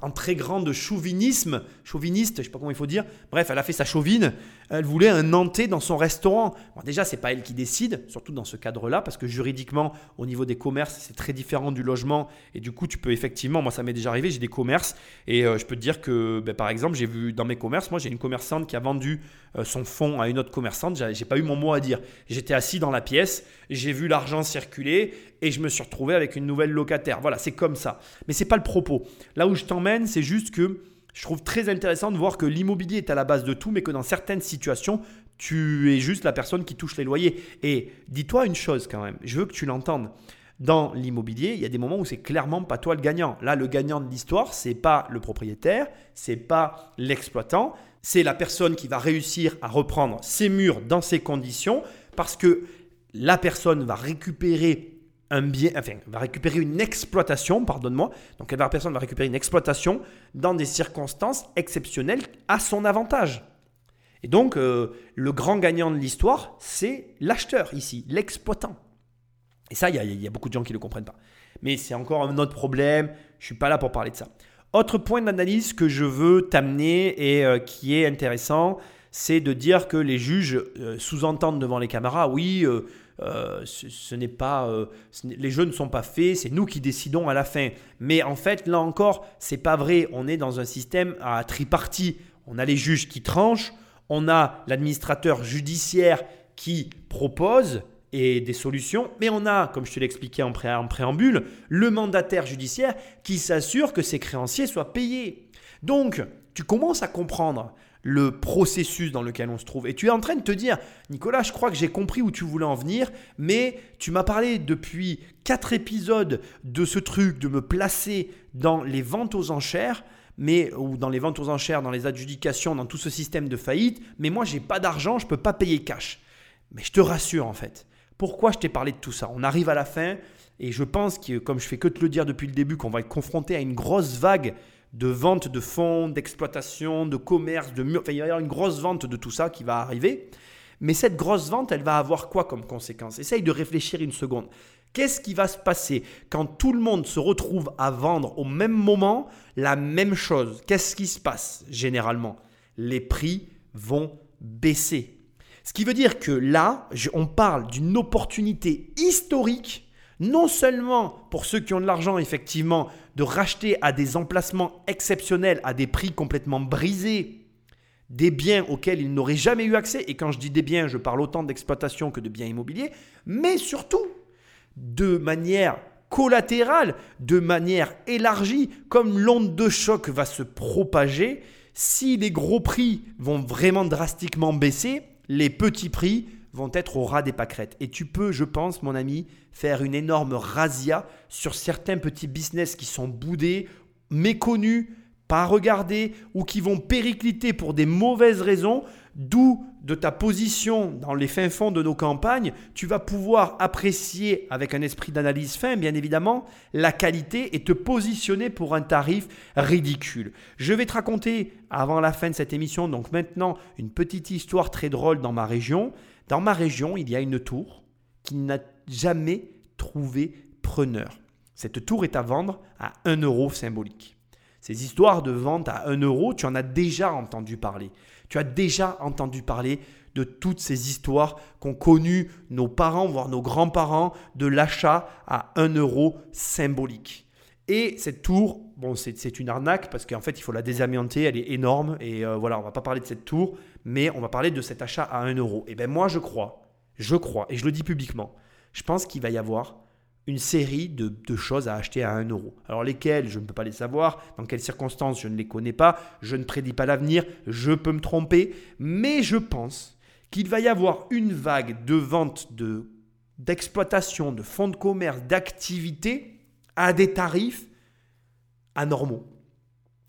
en, très grande chauvinisme, chauviniste, je sais pas comment il faut dire, bref, elle a fait sa chauvine, elle voulait un Nantais dans son restaurant. Bon, déjà, c'est pas elle qui décide, surtout dans ce cadre-là, parce que juridiquement, au niveau des commerces, c'est très différent du logement, et du coup, tu peux effectivement, moi ça m'est déjà arrivé, j'ai des commerces, et euh, je peux te dire que, ben, par exemple, j'ai vu dans mes commerces, moi j'ai une commerçante qui a vendu euh, son fonds à une autre commerçante, j'ai pas eu mon mot à dire. J'étais assis dans la pièce, j'ai vu l'argent circuler, et je me suis retrouvé avec une nouvelle locataire. Voilà, c'est comme ça. Mais c'est pas le propos. Là où je t'emmène, c'est juste que je trouve très intéressant de voir que l'immobilier est à la base de tout, mais que dans certaines situations, tu es juste la personne qui touche les loyers. Et dis-toi une chose quand même, je veux que tu l'entendes. Dans l'immobilier, il y a des moments où c'est clairement pas toi le gagnant. Là, le gagnant de l'histoire, c'est pas le propriétaire, c'est pas l'exploitant, c'est la personne qui va réussir à reprendre ses murs dans ces conditions parce que la personne va récupérer un bien, enfin, va récupérer une exploitation, pardonne-moi. Donc, la personne va récupérer une exploitation dans des circonstances exceptionnelles à son avantage. Et donc, euh, le grand gagnant de l'histoire, c'est l'acheteur ici, l'exploitant. Et ça, il y, a beaucoup de gens qui ne le comprennent pas. Mais c'est encore un autre problème. Je ne suis pas là pour parler de ça. Autre point d'analyse que je veux t'amener et euh, qui est intéressant, c'est de dire que les juges euh, sous-entendent devant les caméras, oui, ce, n'est pas, les jeux ne sont pas faits, c'est nous qui décidons à la fin. Mais en fait, là encore, c'est pas vrai. On est dans un système à tripartie. On a les juges qui tranchent, on a l'administrateur judiciaire qui propose et des solutions, mais on a, comme je te l'expliquais en, préambule, le mandataire judiciaire qui s'assure que ses créanciers soient payés. Donc, tu commences à comprendre le processus dans lequel on se trouve. Et tu es en train de te dire, Nicolas, je crois que j'ai compris où tu voulais en venir, mais tu m'as parlé depuis quatre épisodes de ce truc de me placer dans les ventes aux enchères mais ou dans les ventes aux enchères, dans les adjudications, dans tout ce système de faillite, mais moi j'ai pas d'argent, je peux pas payer cash. Mais je te rassure en fait. Pourquoi je t'ai parlé de tout ça? On arrive à la fin et je pense que comme je fais que te le dire depuis le début qu'on va être confronté à une grosse vague de vente de fonds, d'exploitation, de commerce, de enfin, il va y avoir une grosse vente de tout ça qui va arriver. Mais cette grosse vente, elle va avoir quoi comme conséquence? Essaye de réfléchir une seconde. Qu'est-ce qui va se passer quand tout le monde se retrouve à vendre au même moment la même chose? Qu'est-ce qui se passe généralement? Les prix vont baisser. Ce qui veut dire que là, on parle d'une opportunité historique, non seulement pour ceux qui ont de l'argent, effectivement, de racheter à des emplacements exceptionnels, à des prix complètement brisés, des biens auxquels ils n'auraient jamais eu accès. Et quand je dis des biens, je parle autant d'exploitation que de biens immobiliers, mais surtout de manière collatérale, de manière élargie, comme l'onde de choc va se propager, si les gros prix vont vraiment drastiquement baisser, les petits prix vont être au ras des pâquerettes. Et tu peux, je pense, mon ami, faire une énorme razzia sur certains petits business qui sont boudés, méconnus, pas regardés ou qui vont péricliter pour des mauvaises raisons D'où de ta position dans les fins fonds de nos campagnes, tu vas pouvoir apprécier avec un esprit d'analyse fin, bien évidemment, la qualité et te positionner pour un tarif ridicule. Je vais te raconter avant la fin de cette émission, donc maintenant, une petite histoire très drôle dans ma région. Dans ma région, il y a une tour qui n'a jamais trouvé preneur. Cette tour est à vendre à 1 euro symbolique. Ces histoires de vente à 1 euro, tu en as déjà entendu parler. Tu as déjà entendu parler de toutes ces histoires qu'ont connues nos parents, voire nos grands-parents, de l'achat à 1 euro symbolique. Et cette tour, bon, c'est une arnaque parce qu'en fait, il faut la désamianter, elle est énorme. Et euh, voilà, on va pas parler de cette tour, mais on va parler de cet achat à 1 euro. Et bien moi, je crois, je crois, et je le dis publiquement, je pense qu'il va y avoir une série de, choses à acheter à 1 euro. Alors lesquelles, je ne peux pas les savoir, dans quelles circonstances, je ne les connais pas, je ne prédis pas l'avenir, je peux me tromper, mais je pense qu'il va y avoir une vague de vente de, d'exploitation, de fonds de commerce, d'activités à des tarifs anormaux.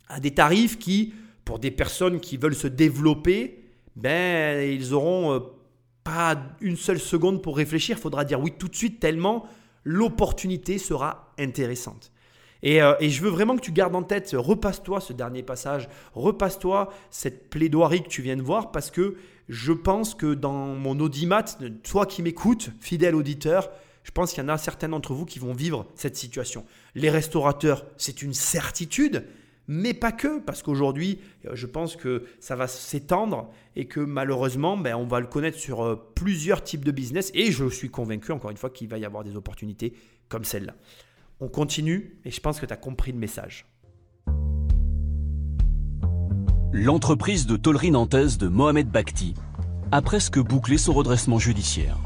À des tarifs qui, pour des personnes qui veulent se développer, ben, ils auront euh, pas une seule seconde pour réfléchir. Il faudra dire oui tout de suite tellement l'opportunité sera intéressante. Euh, et, je veux vraiment que tu gardes en tête, repasse-toi ce dernier passage, repasse-toi cette plaidoirie que tu viens de voir, parce que je pense que dans mon audimat, toi qui m'écoutes, fidèle auditeur, je pense qu'il y en a certains d'entre vous qui vont vivre cette situation. Les restaurateurs, c'est une certitude, mais pas que, parce qu'aujourd'hui, euh, je pense que ça va s'étendre et que malheureusement, ben, on va le connaître sur euh, plusieurs types de business. Et je suis convaincu, encore une fois, qu'il va y avoir des opportunités comme celle-là. On continue et je pense que tu as compris le message. L'entreprise de tôlerie nantaise de Mohamed Bakhti a presque bouclé son redressement judiciaire.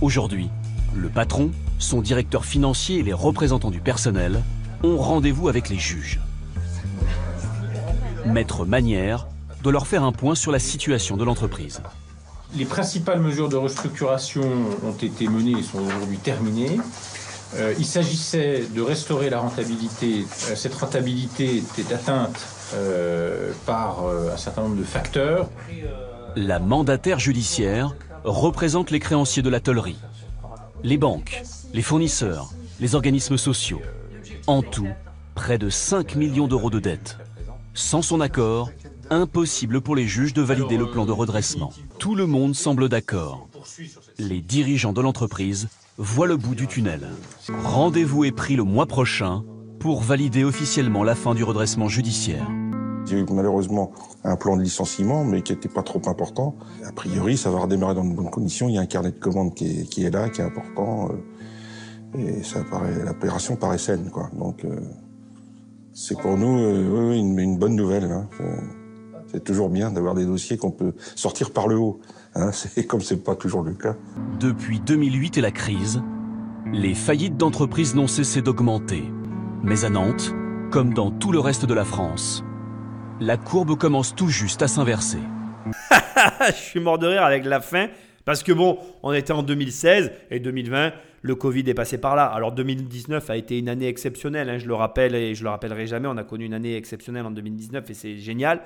Aujourd'hui, le patron, son directeur financier et les représentants du personnel ont rendez-vous avec les juges. Maître Manière doit leur faire un point sur la situation de l'entreprise. Les principales mesures de restructuration ont été menées et sont aujourd'hui terminées. Euh, il s'agissait de restaurer la rentabilité. Euh, cette rentabilité était atteinte euh, par un certain nombre de facteurs. La mandataire judiciaire représente les créanciers de la tollerie, les banques, les fournisseurs, les organismes sociaux, en tout, près de 5 millions d'euros de dettes. Sans son accord, Impossible pour les juges de valider le plan de redressement. Tout le monde semble d'accord. Les dirigeants de l'entreprise voient le bout du tunnel. Rendez-vous est pris le mois prochain pour valider officiellement la fin du redressement judiciaire. Il y a eu malheureusement un plan de licenciement, mais qui n'était pas trop important. A priori, ça va redémarrer dans de bonnes conditions. Il y a un carnet de commandes qui est, qui est là, qui est important. Et ça paraît, l'opération paraît saine, quoi. Donc, euh, c'est pour nous euh, oui, oui, une, une bonne nouvelle. hein. C'est- C'est toujours bien d'avoir des dossiers qu'on peut sortir par le haut. Hein. C'est comme c'est pas toujours le cas. Depuis 2008 et la crise, les faillites d'entreprises n'ont cessé d'augmenter. Mais à Nantes, comme dans tout le reste de la France, la courbe commence tout juste à s'inverser. je suis mort de rire avec la fin. Parce que bon, on était en 2016 et 2020, le Covid est passé par là. Alors 2019 a été une année exceptionnelle, hein, je le rappelle et je le rappellerai jamais. On a connu une année exceptionnelle en 2019 et c'est génial.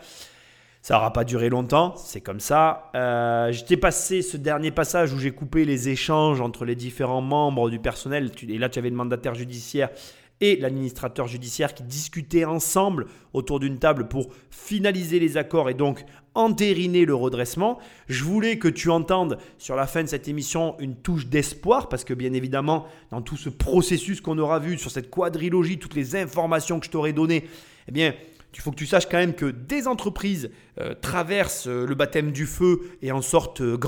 Ça n'aura pas duré longtemps, c'est comme ça. Euh, J'étais passé ce dernier passage où j'ai coupé les échanges entre les différents membres du personnel. Et là, tu avais le mandataire judiciaire et l'administrateur judiciaire qui discutaient ensemble autour d'une table pour finaliser les accords et donc entériner le redressement. Je voulais que tu entendes sur la fin de cette émission une touche d'espoir parce que bien évidemment, dans tout ce processus qu'on aura vu sur cette quadrilogie, toutes les informations que je t'aurais données, eh bien, il faut que tu saches quand même que des entreprises euh, traversent euh, le baptême du feu et en sortent euh,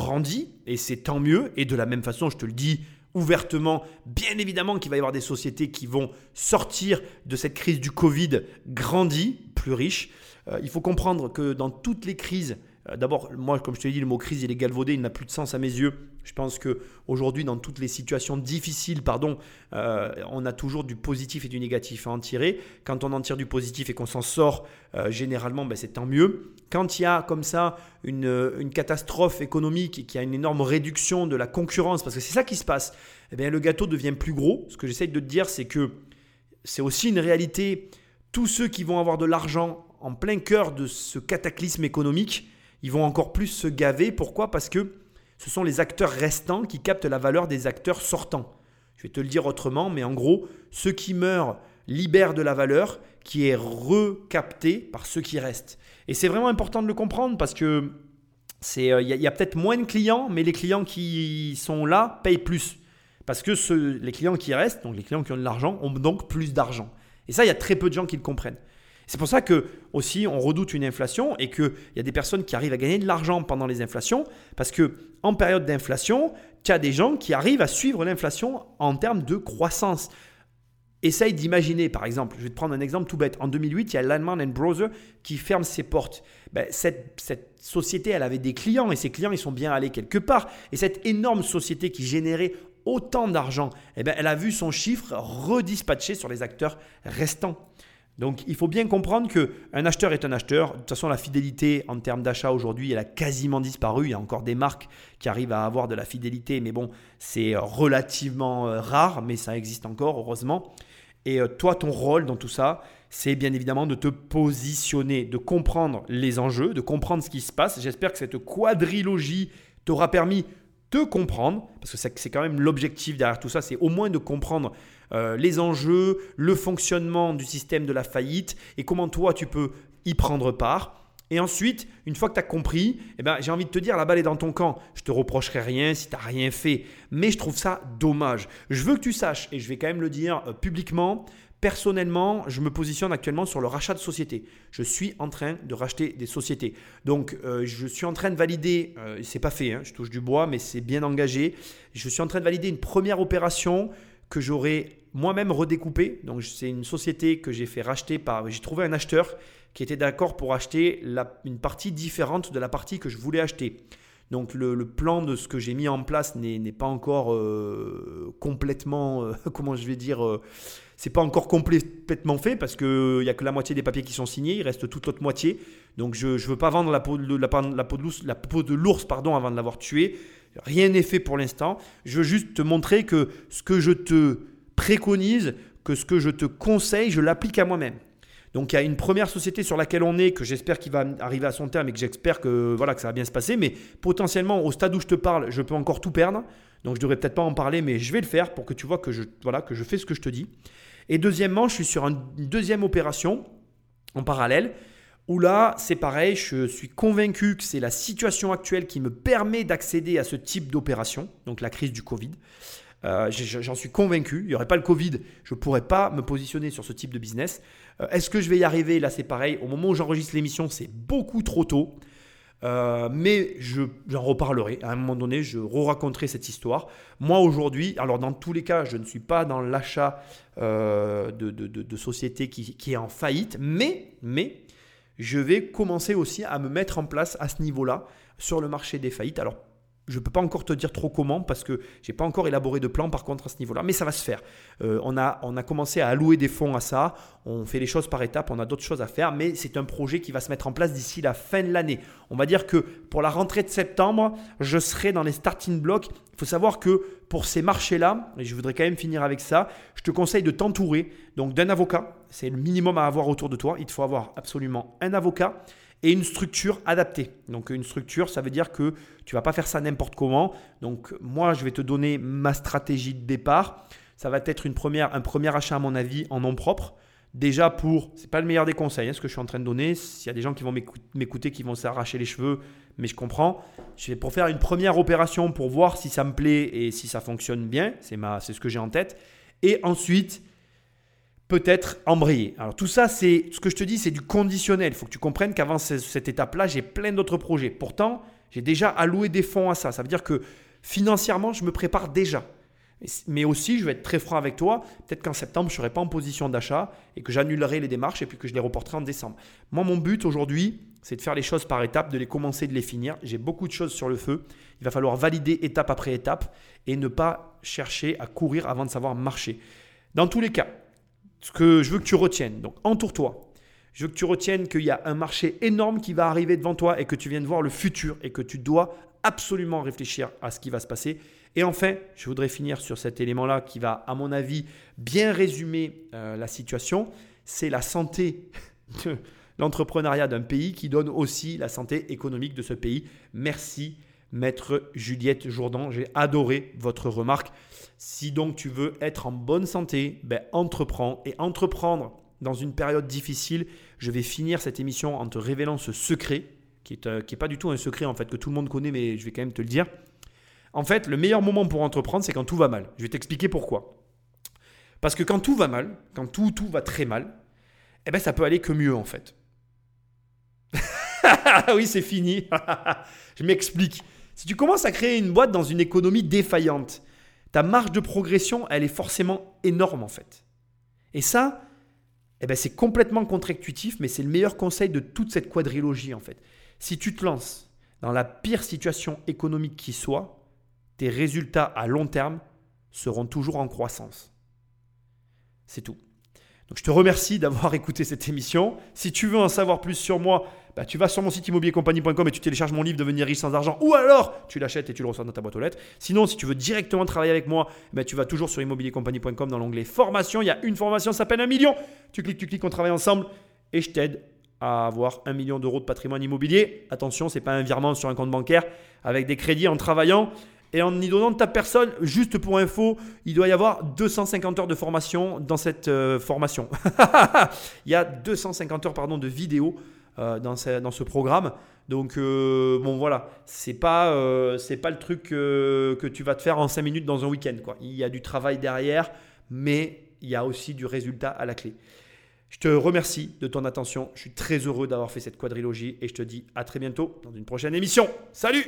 et c'est tant mieux. Et de la même façon, je te le dis ouvertement, bien évidemment qu'il va y avoir des sociétés qui vont sortir de cette crise du Covid grandies, plus riches. Euh, il faut comprendre que dans toutes les crises, D'abord, moi, comme je te l'ai dit, le mot crise, il est galvaudé, il n'a plus de sens à mes yeux. Je pense que aujourd'hui, dans toutes les situations difficiles, pardon, euh, on a toujours du positif et du négatif à en tirer. Quand on en tire du positif et qu'on s'en sort, euh, généralement, ben, c'est tant mieux. Quand il y a comme ça une, une catastrophe économique et qu'il y a une énorme réduction de la concurrence, parce que c'est ça qui se passe, eh bien, le gâteau devient plus gros. Ce que j'essaye de te dire, c'est que c'est aussi une réalité. Tous ceux qui vont avoir de l'argent en plein cœur de ce cataclysme économique, ils vont encore plus se gaver. Pourquoi? Parce que ce sont les acteurs restants qui captent la valeur des acteurs sortants. Je vais te le dire autrement, mais en gros, ceux qui meurent libèrent de la valeur qui est recaptée par ceux qui restent. Et c'est vraiment important de le comprendre parce que c'est, euh, il y a, peut-être moins de clients, mais les clients qui sont là payent plus. Parce que ceux- les clients qui restent, donc les clients qui ont de l'argent, ont donc plus d'argent. Et ça, il y a très peu de gens qui le comprennent. C'est pour ça que aussi on redoute une inflation et qu'il y a des personnes qui arrivent à gagner de l'argent pendant les inflations parce que en période d'inflation, tu as des gens qui arrivent à suivre l'inflation en termes de croissance. Essaye d'imaginer, par exemple, je vais te prendre un exemple tout bête. En 2008, il y a Landman Brother qui ferme ses portes. Ben, cette, cette société, elle avait des clients et ces clients, ils sont bien allés quelque part. Et cette énorme société qui générait autant d'argent, eh ben, elle a vu son chiffre redispatché sur les acteurs restants. Donc il faut bien comprendre qu'un acheteur est un acheteur. De toute façon, la fidélité en termes d'achat aujourd'hui, elle a quasiment disparu. Il y a encore des marques qui arrivent à avoir de la fidélité, mais bon, c'est relativement euh, rare, mais ça existe encore, heureusement. Et euh, toi, ton rôle dans tout ça, c'est bien évidemment de te positionner, de comprendre les enjeux, de comprendre ce qui se passe. J'espère que cette quadrilogie t'aura permis de comprendre, parce que c'est quand même l'objectif derrière tout ça, c'est au moins de comprendre euh, les enjeux, le fonctionnement du système de la faillite et comment toi tu peux y prendre part. Et ensuite, une fois que tu as compris, eh ben, j'ai envie de te dire, la balle est dans ton camp. Je te reprocherai rien si tu n'as rien fait. Mais je trouve ça dommage. Je veux que tu saches, et je vais quand même le dire euh, publiquement, personnellement, je me positionne actuellement sur le rachat de sociétés. Je suis en train de racheter des sociétés. Donc, euh, je suis en train de valider, euh, c'est pas fait, hein, je touche du bois, mais c'est bien engagé. Je suis en train de valider une première opération que j'aurai moi-même redécoupée. Donc, c'est une société que j'ai fait racheter par. J'ai trouvé un acheteur qui était d'accord pour acheter une partie différente de la partie que je voulais acheter. Donc le, plan de ce que j'ai mis en place n'est pas encore euh, complètement, euh, comment je vais dire, euh, c'est pas encore complètement fait parce qu'il n'y a que la moitié des papiers qui sont signés, il reste toute l'autre moitié. Donc je ne veux pas vendre la peau de, la, peau de l'ours, avant de l'avoir tué. Rien n'est fait pour l'instant. Je veux juste te montrer que ce que je te préconise, que ce que je te conseille, je l'applique à moi-même. Donc il y a une première société sur laquelle on est, que j'espère qu'il va arriver à son terme et que j'espère que, voilà, ça va bien se passer. Mais potentiellement, au stade où je te parle, je peux encore tout perdre. Donc je devrais peut-être pas en parler, mais je vais le faire pour que tu vois que je, voilà, que je fais ce que je te dis. Et deuxièmement, je suis sur une deuxième opération en parallèle où là, c'est pareil, je suis convaincu que c'est la situation actuelle qui me permet d'accéder à ce type d'opération, donc la crise du Covid. Euh, j'en suis convaincu. Il n'y aurait pas le Covid, je ne pourrais pas me positionner sur ce type de business. Euh, est-ce que je vais y arriver? Là, c'est pareil. Au moment où j'enregistre l'émission, c'est beaucoup trop tôt. Euh, mais j'en reparlerai. À un moment donné, je re-raconterai cette histoire. Moi, aujourd'hui, alors dans tous les cas, je ne suis pas dans l'achat de, de, de, société qui, qui, est en faillite, mais, mais je vais commencer aussi à me mettre en place à ce niveau-là sur le marché des faillites. Alors, je ne peux pas encore te dire trop comment parce que je n'ai pas encore élaboré de plan par contre à ce niveau-là, mais ça va se faire. Euh, on, a, on a commencé à allouer des fonds à ça, on fait les choses par étapes, on a d'autres choses à faire, mais c'est un projet qui va se mettre en place d'ici la fin de l'année. On va dire que pour la rentrée de septembre, je serai dans les starting blocks. Il faut savoir que pour ces marchés-là, et je voudrais quand même finir avec ça, je te conseille de t'entourer donc d'un avocat. C'est le minimum à avoir autour de toi. Il te faut avoir absolument un avocat et une structure adaptée. Donc une structure, ça veut dire que tu vas pas faire ça n'importe comment. Donc moi, je vais te donner ma stratégie de départ. Ça va être une première, un premier achat à mon avis en nom propre. Déjà pour, c'est pas le meilleur des conseils, hein, ce que je suis en train de donner. S'il y a des gens qui vont m'écouter, qui vont s'arracher les cheveux, mais je comprends. Je vais pour faire une première opération pour voir si ça me plaît et si ça fonctionne bien. C'est ma, c'est ce que j'ai en tête. Et ensuite, peut-être embrayer. Alors tout ça, c'est ce que je te dis, c'est du conditionnel. Il faut que tu comprennes qu'avant cette étape-là, j'ai plein d'autres projets. Pourtant, j'ai déjà alloué des fonds à ça. Ça veut dire que financièrement, je me prépare déjà. Mais aussi, je vais être très franc avec toi, peut-être qu'en septembre, je ne serai pas en position d'achat et que j'annulerai les démarches et puis que je les reporterai en décembre. Moi, mon but aujourd'hui, c'est de faire les choses par étapes, de les commencer, de les finir. J'ai beaucoup de choses sur le feu. Il va falloir valider étape après étape et ne pas chercher à courir avant de savoir marcher. Dans tous les cas, ce que je veux que tu retiennes, donc entoure-toi. Je veux que tu retiennes qu'il y a un marché énorme qui va arriver devant toi et que tu viens de voir le futur et que tu dois absolument réfléchir à ce qui va se passer. Et enfin, je voudrais finir sur cet élément-là qui va, à mon avis, bien résumer euh, la situation. C'est la santé de l'entrepreneuriat d'un pays qui donne aussi la santé économique de ce pays. Merci, maître Juliette Jourdan. J'ai adoré votre remarque. Si donc tu veux être en bonne santé, ben entreprends. Et entreprendre dans une période difficile, je vais finir cette émission en te révélant ce secret, qui n'est euh, pas du tout un secret en fait que tout le monde connaît, mais je vais quand même te le dire. En fait, le meilleur moment pour entreprendre, c'est quand tout va mal. Je vais t'expliquer pourquoi. Parce que quand tout va mal, quand tout, tout va très mal, eh ben ça peut aller que mieux en fait. oui, c'est fini. je m'explique. Si tu commences à créer une boîte dans une économie défaillante, ta marge de progression, elle est forcément énorme en fait. Et ça, eh ben, c'est complètement contre-intuitif, mais c'est le meilleur conseil de toute cette quadrilogie en fait. Si tu te lances dans la pire situation économique qui soit, tes résultats à long terme seront toujours en croissance. C'est tout. Donc je te remercie d'avoir écouté cette émission. Si tu veux en savoir plus sur moi, bah, tu vas sur mon site immobiliercompagnie.com et tu télécharges mon livre Devenir riche sans argent ou alors tu l'achètes et tu le reçois dans ta boîte aux lettres. Sinon, si tu veux directement travailler avec moi, bah, tu vas toujours sur immobiliercompagnie.com dans l'onglet formation. Il y a une formation, ça s'appelle un million. Tu cliques, tu cliques, on travaille ensemble et je t'aide à avoir un million d'euros de patrimoine immobilier. Attention, ce n'est pas un virement sur un compte bancaire avec des crédits en travaillant et en y donnant de ta personne, juste pour info, il doit y avoir 250 heures de formation dans cette euh, formation. il y a 250 heures pardon, de vidéos dans, ce, dans, ce, programme. Donc, euh, bon, voilà, c'est pas, c'est pas le truc que tu vas te faire en 5 minutes dans un week-end. Quoi. Il y a du travail derrière, mais il y a aussi du résultat à la clé. Je te remercie de ton attention. Je suis très heureux d'avoir fait cette quadrilogie et je te dis à très bientôt dans une prochaine émission. Salut